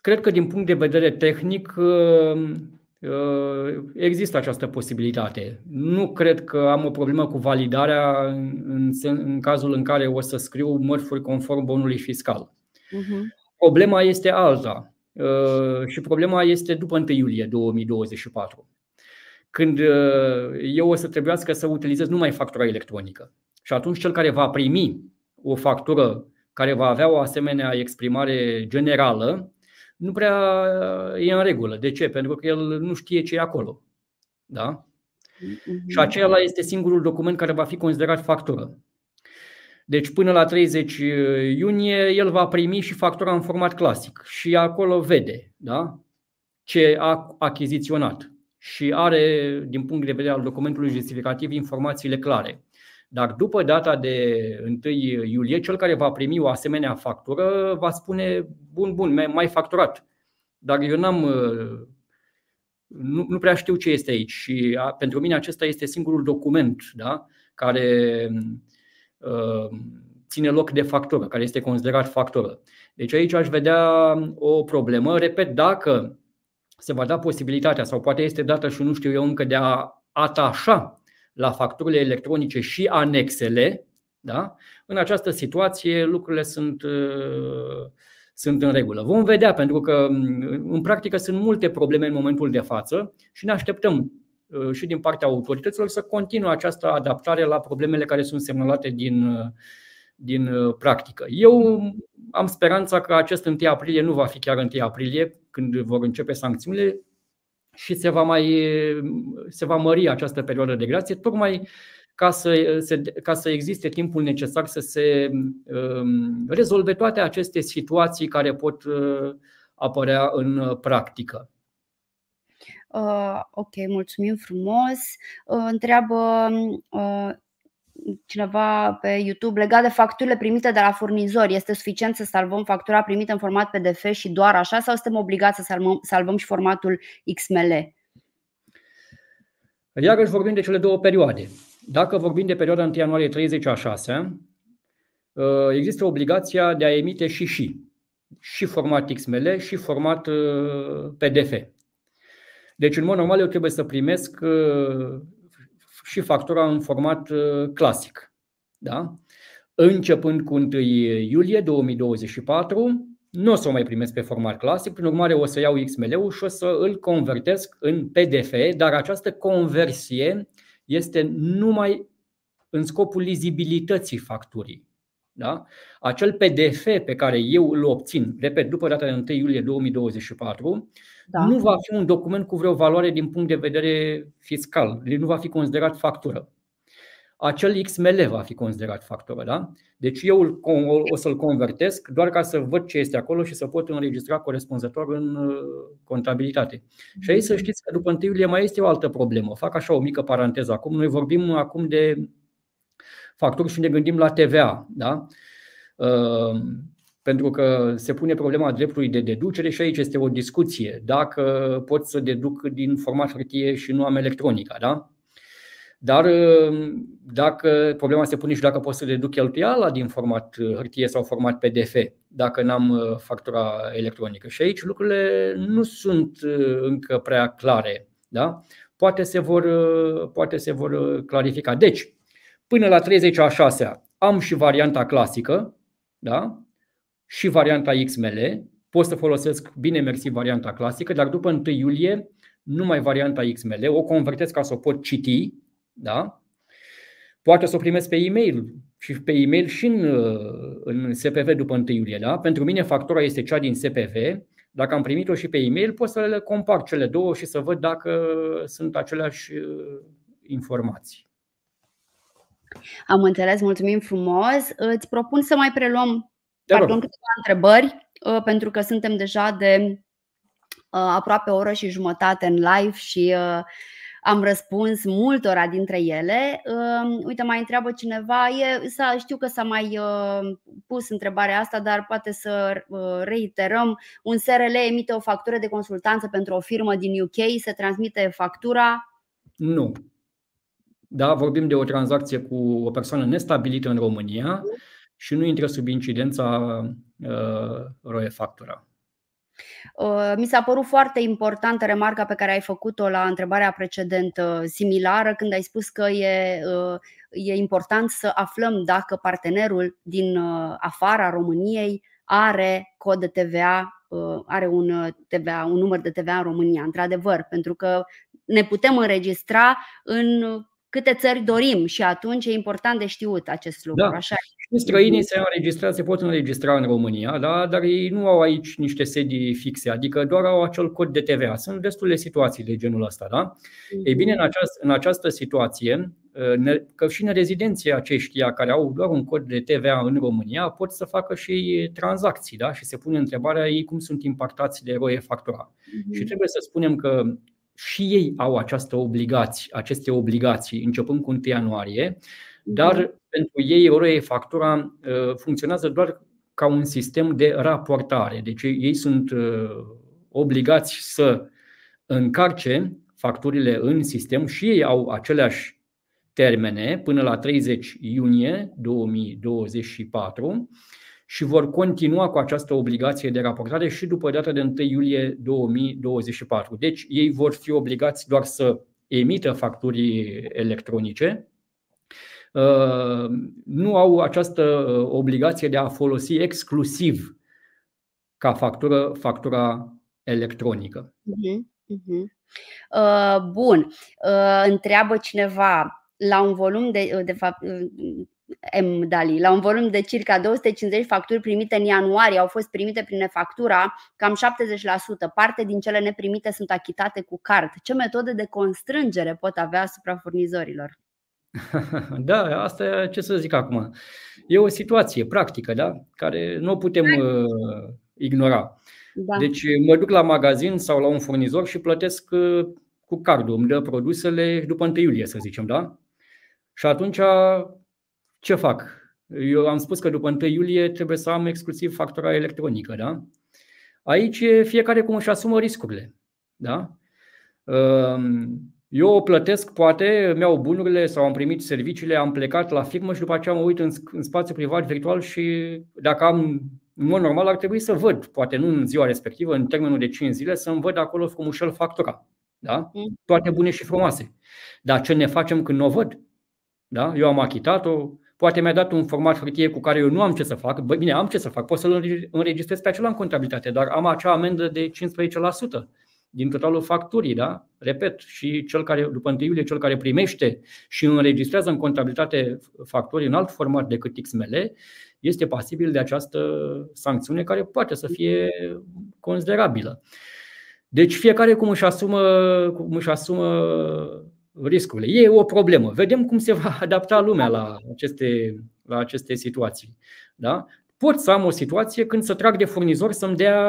cred că din punct de vedere tehnic um, uh, există această posibilitate. Nu cred că am o problemă cu validarea în, în cazul în care o să scriu mărfuri conform bonului fiscal. Uh-huh. Problema este alta uh, și problema este după 1 iulie 2024, când uh, eu o să trebuiască să utilizez numai factura electronică. Și atunci cel care va primi o factură care va avea o asemenea exprimare generală, nu prea e în regulă. De ce? Pentru că el nu știe ce e acolo. Da? Mm-hmm. Și acela este singurul document care va fi considerat factură. Deci până la 30 iunie el va primi și factura în format clasic și acolo vede da? ce a achiziționat și are, din punct de vedere al documentului justificativ, informațiile clare. Dar după data de 1 iulie, cel care va primi o asemenea factură va spune, bun, bun, mai facturat. Dar eu n-am, nu, nu prea știu ce este aici și a, pentru mine acesta este singurul document da, care uh, ține loc de factură, care este considerat factură. Deci aici aș vedea o problemă. Repet, dacă se va da posibilitatea sau poate este dată și nu știu eu încă de a atașa la facturile electronice și anexele, da? în această situație lucrurile sunt, uh, sunt în regulă. Vom vedea, pentru că mm, în practică sunt multe probleme în momentul de față și ne așteptăm uh, și din partea autorităților să continue această adaptare la problemele care sunt semnalate din, uh, din practică. Eu am speranța că acest 1 aprilie nu va fi chiar 1 aprilie, când vor începe sancțiunile, și se va, mai, se va mări această perioadă de grație, tocmai ca să, se, ca să existe timpul necesar să se um, rezolve toate aceste situații care pot uh, apărea în practică. Uh, ok, mulțumim frumos. Uh, întreabă uh, cineva pe YouTube legat de facturile primite de la furnizori. Este suficient să salvăm factura primită în format PDF și doar așa sau suntem obligați să salvăm, salvăm și formatul XML? Iarăși vorbim de cele două perioade. Dacă vorbim de perioada 1 ianuarie 30 a 6, uh, există obligația de a emite și și. Și format XML și format uh, PDF. Deci, în mod normal, eu trebuie să primesc uh, și factura în format uh, clasic. Da? Începând cu 1 iulie 2024, nu o să o mai primesc pe format clasic, prin urmare o să iau XML-ul și o să îl convertesc în PDF, dar această conversie este numai în scopul lizibilității facturii. Da? Acel PDF pe care eu îl obțin, repet, după data de 1 iulie 2024, da. nu va fi un document cu vreo valoare din punct de vedere fiscal, nu va fi considerat factură. Acel XML va fi considerat factură. Da? Deci eu o să-l convertesc doar ca să văd ce este acolo și să pot înregistra corespunzător în uh, contabilitate. Și aici să știți că după 1 iulie mai este o altă problemă. Fac așa o mică paranteză acum. Noi vorbim acum de facturi și ne gândim la TVA. Da? Uh, pentru că se pune problema dreptului de deducere și aici este o discuție. Dacă pot să deduc din format hârtie și nu am electronica. Da? Dar uh, dacă problema se pune și dacă pot să deduc cheltuiala din format uh, hârtie sau format PDF, dacă n-am uh, factura electronică. Și aici lucrurile nu sunt încă prea clare. Da? Poate, se vor, poate se vor clarifica. Deci, până la 30 a 6 am și varianta clasică da? și varianta XML. Pot să folosesc bine mersi varianta clasică, dar după 1 iulie numai varianta XML, o convertesc ca să o pot citi da? Poate să o primesc pe e-mail și pe e-mail și în, în SPV după 1 iulie. Da? Pentru mine factura este cea din SPV. Dacă am primit-o și pe e-mail, pot să le compar cele două și să văd dacă sunt aceleași uh, informații. Am înțeles, mulțumim frumos. Îți propun să mai preluăm pardon, câteva întrebări, uh, pentru că suntem deja de uh, aproape o oră și jumătate în live și am răspuns multora dintre ele. Uite, mai întreabă cineva, e, știu că s-a mai uh, pus întrebarea asta, dar poate să uh, reiterăm. Un SRL emite o factură de consultanță pentru o firmă din UK, se transmite factura? Nu. Da, vorbim de o tranzacție cu o persoană nestabilită în România și nu intră sub incidența uh, ROE factura. Uh, mi s-a părut foarte importantă remarca pe care ai făcut-o la întrebarea precedentă similară când ai spus că e, uh, e important să aflăm dacă partenerul din uh, afara României are cod de TVA, are un TVA, un număr de TVA în România, într-adevăr, pentru că ne putem înregistra în câte țări dorim și atunci e important de știut acest lucru. Da. Așa și străinii se înregistra, se pot înregistra în România, da? dar ei nu au aici niște sedii fixe, adică doar au acel cod de TVA. Sunt destule situații de genul ăsta. Da? Ei bine, în această, în această situație, că și în rezidenții aceștia care au doar un cod de TVA în România pot să facă și tranzacții da? și se pune întrebarea ei cum sunt impactați de eroe factura. Uh-huh. Și trebuie să spunem că și ei au această obligație, aceste obligații începând cu 1 ianuarie, dar mhm. pentru ei euro factura uh, funcționează doar ca un sistem de raportare. Deci ei sunt uh, obligați să încarce facturile în sistem și ei au aceleași termene până la 30 iunie 2024 și vor continua cu această obligație de raportare și după data de 1 iulie 2024. Deci ei vor fi obligați doar să emită facturi electronice Uh, nu au această uh, obligație de a folosi exclusiv ca factură factura electronică. Uh-huh, bun. Întreabă cineva la un volum de, de fapt, M. Dali, la un volum de circa 250 facturi primite în ianuarie au fost primite prin e-factura, cam 70%. Parte din cele neprimite sunt achitate cu card. Ce metode de constrângere pot avea asupra furnizorilor? Da, asta ce să zic acum. E o situație practică, da? care nu o putem uh, ignora. Da. Deci mă duc la magazin sau la un furnizor și plătesc uh, cu cardul, îmi dă produsele după 1 iulie, să zicem, da? Și atunci ce fac? Eu am spus că după 1 iulie trebuie să am exclusiv factura electronică, da? Aici fiecare cum își asumă riscurile, da? Uh, eu o plătesc, poate, îmi iau bunurile sau am primit serviciile, am plecat la firmă și după aceea mă uit în, în spațiu privat virtual și dacă am, în mod normal, ar trebui să văd, poate nu în ziua respectivă, în termenul de 5 zile, să-mi văd acolo frumușel factura. Da? Mm. Toate bune și frumoase. Dar ce ne facem când nu o văd? Da? Eu am achitat-o, poate mi-a dat un format hârtie cu care eu nu am ce să fac. Bine, am ce să fac, pot să-l înregistrez pe acela în contabilitate, dar am acea amendă de 15% din totalul facturii, da? Repet, și cel care, după 1 iulie, cel care primește și înregistrează în contabilitate facturii în alt format decât XML, este pasibil de această sancțiune care poate să fie considerabilă. Deci fiecare cum își asumă, cum își asumă riscurile. E o problemă. Vedem cum se va adapta lumea la aceste, la aceste situații. Da? Pot să am o situație când să trag de furnizor să-mi dea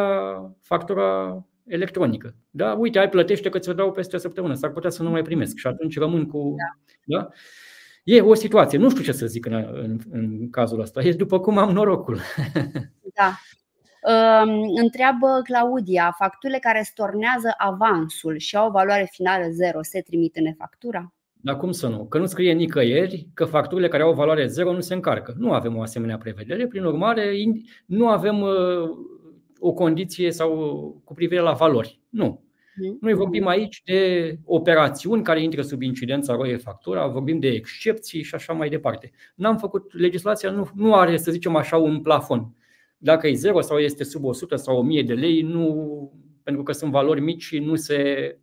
factura electronică. Da, uite, ai plătește că ți-o dau peste o săptămână, s-ar putea să nu mai primesc și atunci rămân cu. Da. Da? E o situație, nu știu ce să zic în, în, în cazul ăsta, e după cum am norocul. Da. Întreabă Claudia, facturile care stornează avansul și au o valoare finală zero se trimit în e-factura? Dar cum să nu? Că nu scrie nicăieri că facturile care au valoare zero nu se încarcă. Nu avem o asemenea prevedere, prin urmare nu avem uh, o condiție sau cu privire la valori. Nu. Mhm. Noi vorbim aici de operațiuni care intră sub incidența roie factura, vorbim de excepții și așa mai departe. N-am făcut, legislația nu, nu are, să zicem așa, un plafon. Dacă e zero sau este sub 100 sau 1000 de lei, nu, pentru că sunt valori mici și nu se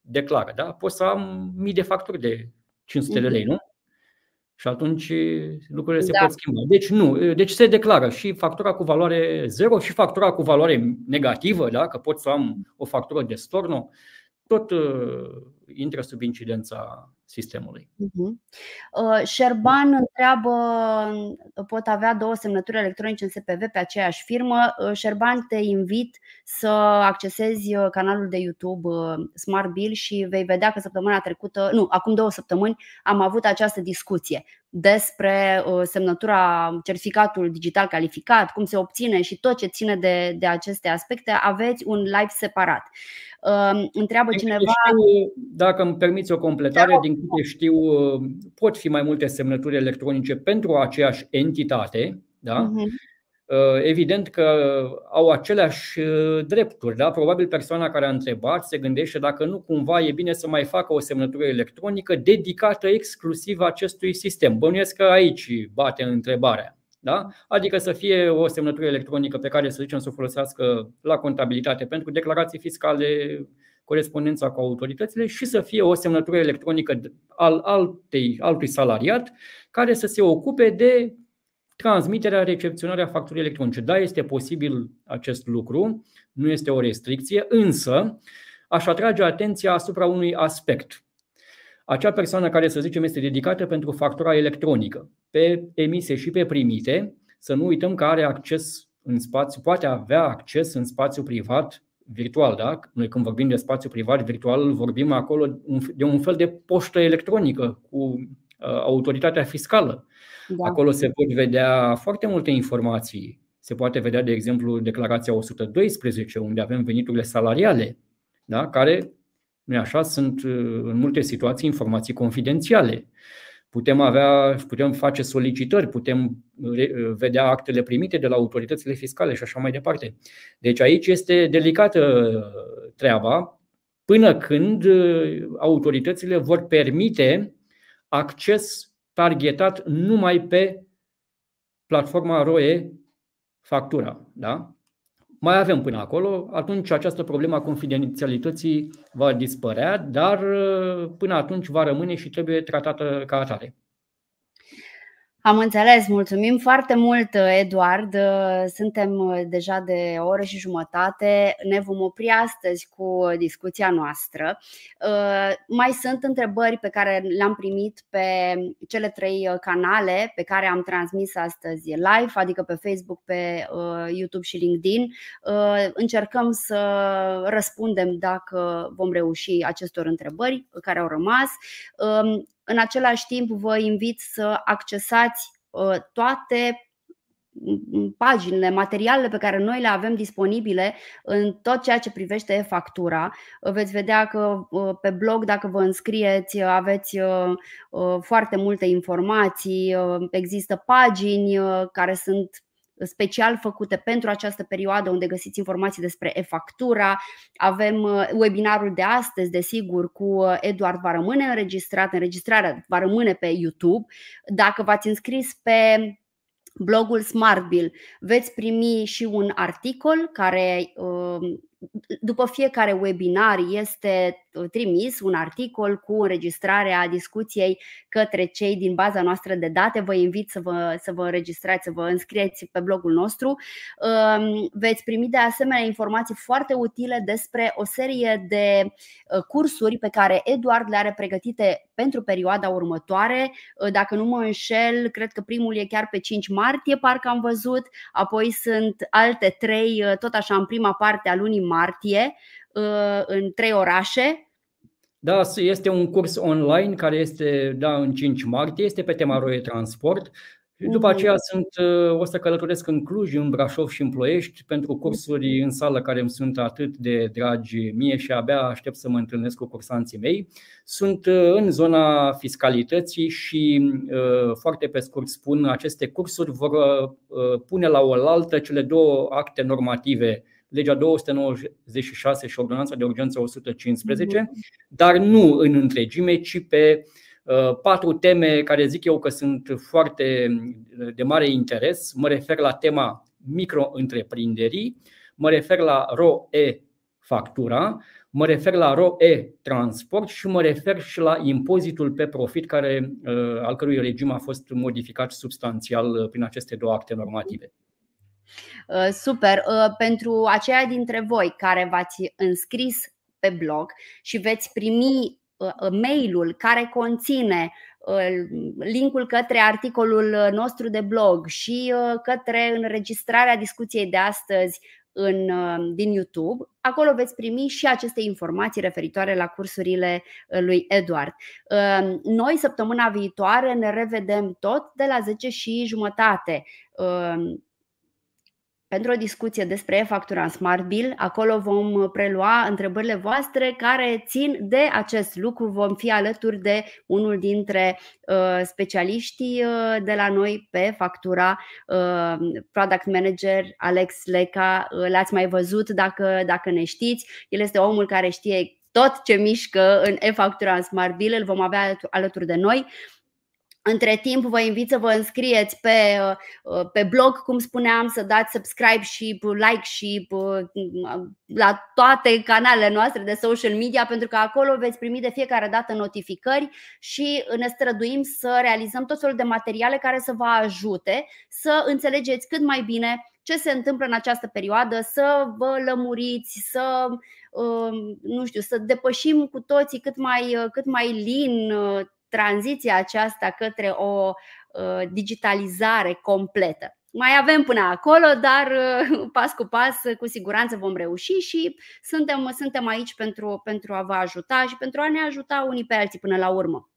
declară. Da? Pot să am mii de facturi de 500 de lei, mhm. nu? Și atunci lucrurile se da. pot schimba. Deci nu, deci se declară și factura cu valoare zero și factura cu valoare negativă, da? că pot să am o factură de storno, tot uh, intră sub incidența sistemului. Uh-huh. Uh, Șerban întreabă, pot avea două semnături electronice în SPV pe aceeași firmă. Uh, Șerban te invit să accesezi uh, canalul de YouTube uh, Smart Bill și vei vedea că săptămâna trecută, nu, acum două săptămâni am avut această discuție despre uh, semnătura, certificatul digital calificat, cum se obține și tot ce ține de, de aceste aspecte. Aveți un live separat. Întreabă cineva. Știu, dacă îmi permiți o completare, da. din câte știu, pot fi mai multe semnături electronice pentru aceeași entitate. Da? Uh-huh. Evident că au aceleași drepturi. Da? Probabil persoana care a întrebat se gândește dacă nu cumva e bine să mai facă o semnătură electronică dedicată exclusiv acestui sistem. Bănuiesc că aici bate întrebarea. Da? Adică să fie o semnătură electronică pe care să zicem să o folosească la contabilitate pentru declarații fiscale, corespondența cu autoritățile și să fie o semnătură electronică al altei, altui salariat care să se ocupe de transmiterea, recepționarea facturii electronice. Da, este posibil acest lucru, nu este o restricție, însă aș atrage atenția asupra unui aspect acea persoană care, să zicem, este dedicată pentru factura electronică, pe emise și pe primite, să nu uităm că are acces în spațiu, poate avea acces în spațiu privat virtual. Da? Noi când vorbim de spațiu privat virtual, vorbim acolo de un fel de poștă electronică cu uh, autoritatea fiscală. Da. Acolo se pot vedea foarte multe informații. Se poate vedea, de exemplu, declarația 112, unde avem veniturile salariale, da? care nu așa? Sunt uh, în multe situații informații confidențiale. Putem, avea, putem face solicitări, putem uh, vedea actele primite de la autoritățile fiscale și așa mai departe. Deci aici este delicată uh, treaba până când autoritățile vor permite acces targetat numai pe platforma ROE factura. Da? Mai avem până acolo, atunci această problemă a confidențialității va dispărea, dar până atunci va rămâne și trebuie tratată ca atare. Am înțeles, mulțumim foarte mult, Eduard. Suntem deja de o oră și jumătate. Ne vom opri astăzi cu discuția noastră. Mai sunt întrebări pe care le-am primit pe cele trei canale pe care am transmis astăzi live, adică pe Facebook, pe YouTube și LinkedIn. Încercăm să răspundem dacă vom reuși acestor întrebări care au rămas. În același timp, vă invit să accesați uh, toate paginile, materialele pe care noi le avem disponibile în tot ceea ce privește factura. Veți vedea că uh, pe blog, dacă vă înscrieți, aveți uh, foarte multe informații, există pagini care sunt special făcute pentru această perioadă unde găsiți informații despre e-factura. Avem uh, webinarul de astăzi, desigur, cu uh, Eduard va rămâne înregistrat, înregistrarea va rămâne pe YouTube. Dacă v-ați înscris pe blogul SmartBill veți primi și un articol care uh, după fiecare webinar este uh, trimis un articol cu înregistrarea discuției către cei din baza noastră de date. Vă invit să vă, să vă înregistrați, să vă înscrieți pe blogul nostru. Um, veți primi de asemenea informații foarte utile despre o serie de uh, cursuri pe care Eduard le are pregătite pentru perioada următoare. Uh, dacă nu mă înșel, cred că primul e chiar pe 5 martie, parcă am văzut, apoi sunt alte trei, tot așa în prima parte a lunii martie uh, în trei orașe. Da, este un curs online care este da, în 5 martie, este pe tema Roie Transport. După aceea sunt, o să călătoresc în Cluj, în Brașov și în Ploiești pentru cursuri în sală care îmi sunt atât de dragi mie și abia aștept să mă întâlnesc cu cursanții mei. Sunt în zona fiscalității și foarte pe scurt spun, aceste cursuri vor pune la oaltă cele două acte normative legea 296 și ordonanța de urgență 115, mhm. dar nu în întregime, ci pe uh, patru teme care zic eu că sunt foarte de mare interes. Mă refer la tema micro-întreprinderii, mă refer la ROE factura, mă refer la ROE transport și mă refer și la impozitul pe profit care, uh, al cărui regim a fost modificat substanțial uh, prin aceste două acte normative. Uh, super. Uh, pentru aceia dintre voi care v-ați înscris pe blog și veți primi uh, mailul care conține linkul către articolul nostru de blog și către înregistrarea discuției de astăzi în, din YouTube. Acolo veți primi și aceste informații referitoare la cursurile lui Eduard. Noi, săptămâna viitoare, ne revedem tot de la 10 și jumătate pentru o discuție despre e-factura în Smart Bill. Acolo vom prelua întrebările voastre care țin de acest lucru. Vom fi alături de unul dintre uh, specialiștii uh, de la noi pe factura, uh, product manager Alex Leca. Uh, l-ați mai văzut dacă, dacă ne știți. El este omul care știe tot ce mișcă în e-factura în Smart Bill. Îl vom avea alături de noi. Între timp, vă invit să vă înscrieți pe, uh, pe blog, cum spuneam, să dați subscribe și like și uh, la toate canalele noastre de social media, pentru că acolo veți primi de fiecare dată notificări și ne străduim să realizăm tot felul de materiale care să vă ajute să înțelegeți cât mai bine ce se întâmplă în această perioadă, să vă lămuriți, să uh, nu știu, să depășim cu toții cât mai, cât mai lin tranziția aceasta către o uh, digitalizare completă. Mai avem până acolo, dar uh, pas cu pas, cu siguranță vom reuși și suntem, suntem aici pentru, pentru a vă ajuta și pentru a ne ajuta unii pe alții până la urmă.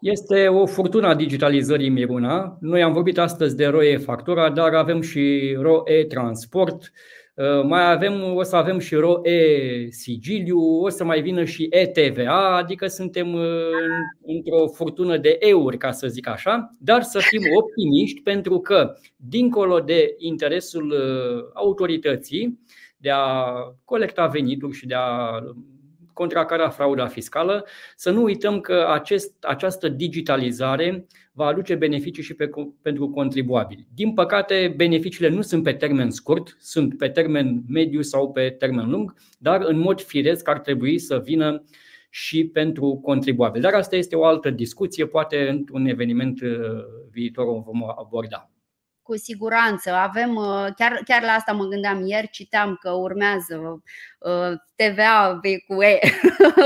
Este o furtună a digitalizării Miruna. Noi am vorbit astăzi de ROE factura, dar avem și ROE transport, Uh, mai avem, o să avem și ROE-sigiliu, o să mai vină și ETVA, adică suntem uh, într-o furtună de euri, ca să zic așa, dar să fim optimiști pentru că, dincolo de interesul uh, autorității de a colecta venituri și de a contracara frauda fiscală, să nu uităm că acest, această digitalizare va aduce beneficii și pe, pentru contribuabili. Din păcate, beneficiile nu sunt pe termen scurt, sunt pe termen mediu sau pe termen lung, dar în mod firesc ar trebui să vină și pentru contribuabili. Dar asta este o altă discuție, poate într-un eveniment uh, viitor o vom aborda cu siguranță. Avem, uh, chiar, chiar la asta mă gândeam ieri, citeam că urmează uh, TVA cu E,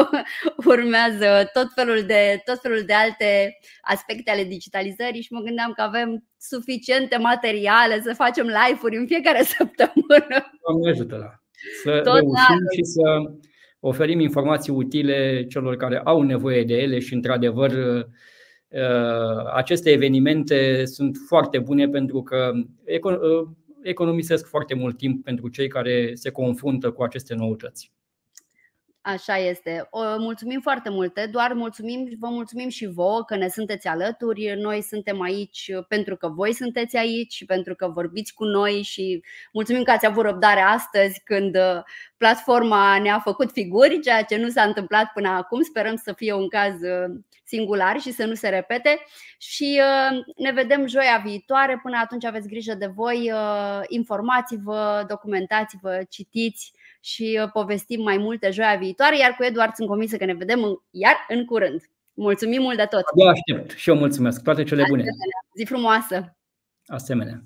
urmează tot felul, de, tot felul de alte aspecte ale digitalizării și mă gândeam că avem suficiente materiale să facem live-uri în fiecare săptămână. Doamne ajută la să tot reușim și să oferim informații utile celor care au nevoie de ele și într-adevăr Uh, aceste evenimente sunt foarte bune pentru că uh, economisesc foarte mult timp pentru cei care se confruntă cu aceste noutăți. Așa este. Mulțumim foarte mult, doar mulțumim, vă mulțumim și vouă că ne sunteți alături. Noi suntem aici pentru că voi sunteți aici și pentru că vorbiți cu noi și mulțumim că ați avut răbdare astăzi când uh, platforma ne-a făcut figuri, ceea ce nu s-a întâmplat până acum. Sperăm să fie un caz uh, singular și să nu se repete. Și uh, ne vedem joia viitoare. Până atunci aveți grijă de voi, informați-vă, documentați-vă, citiți și uh, povestim mai multe joia viitoare, iar cu Eduard sunt convinsă că ne vedem iar în curând. Mulțumim mult de tot! Eu aștept și eu mulțumesc. Toate cele bune! Zi frumoasă! Asemenea!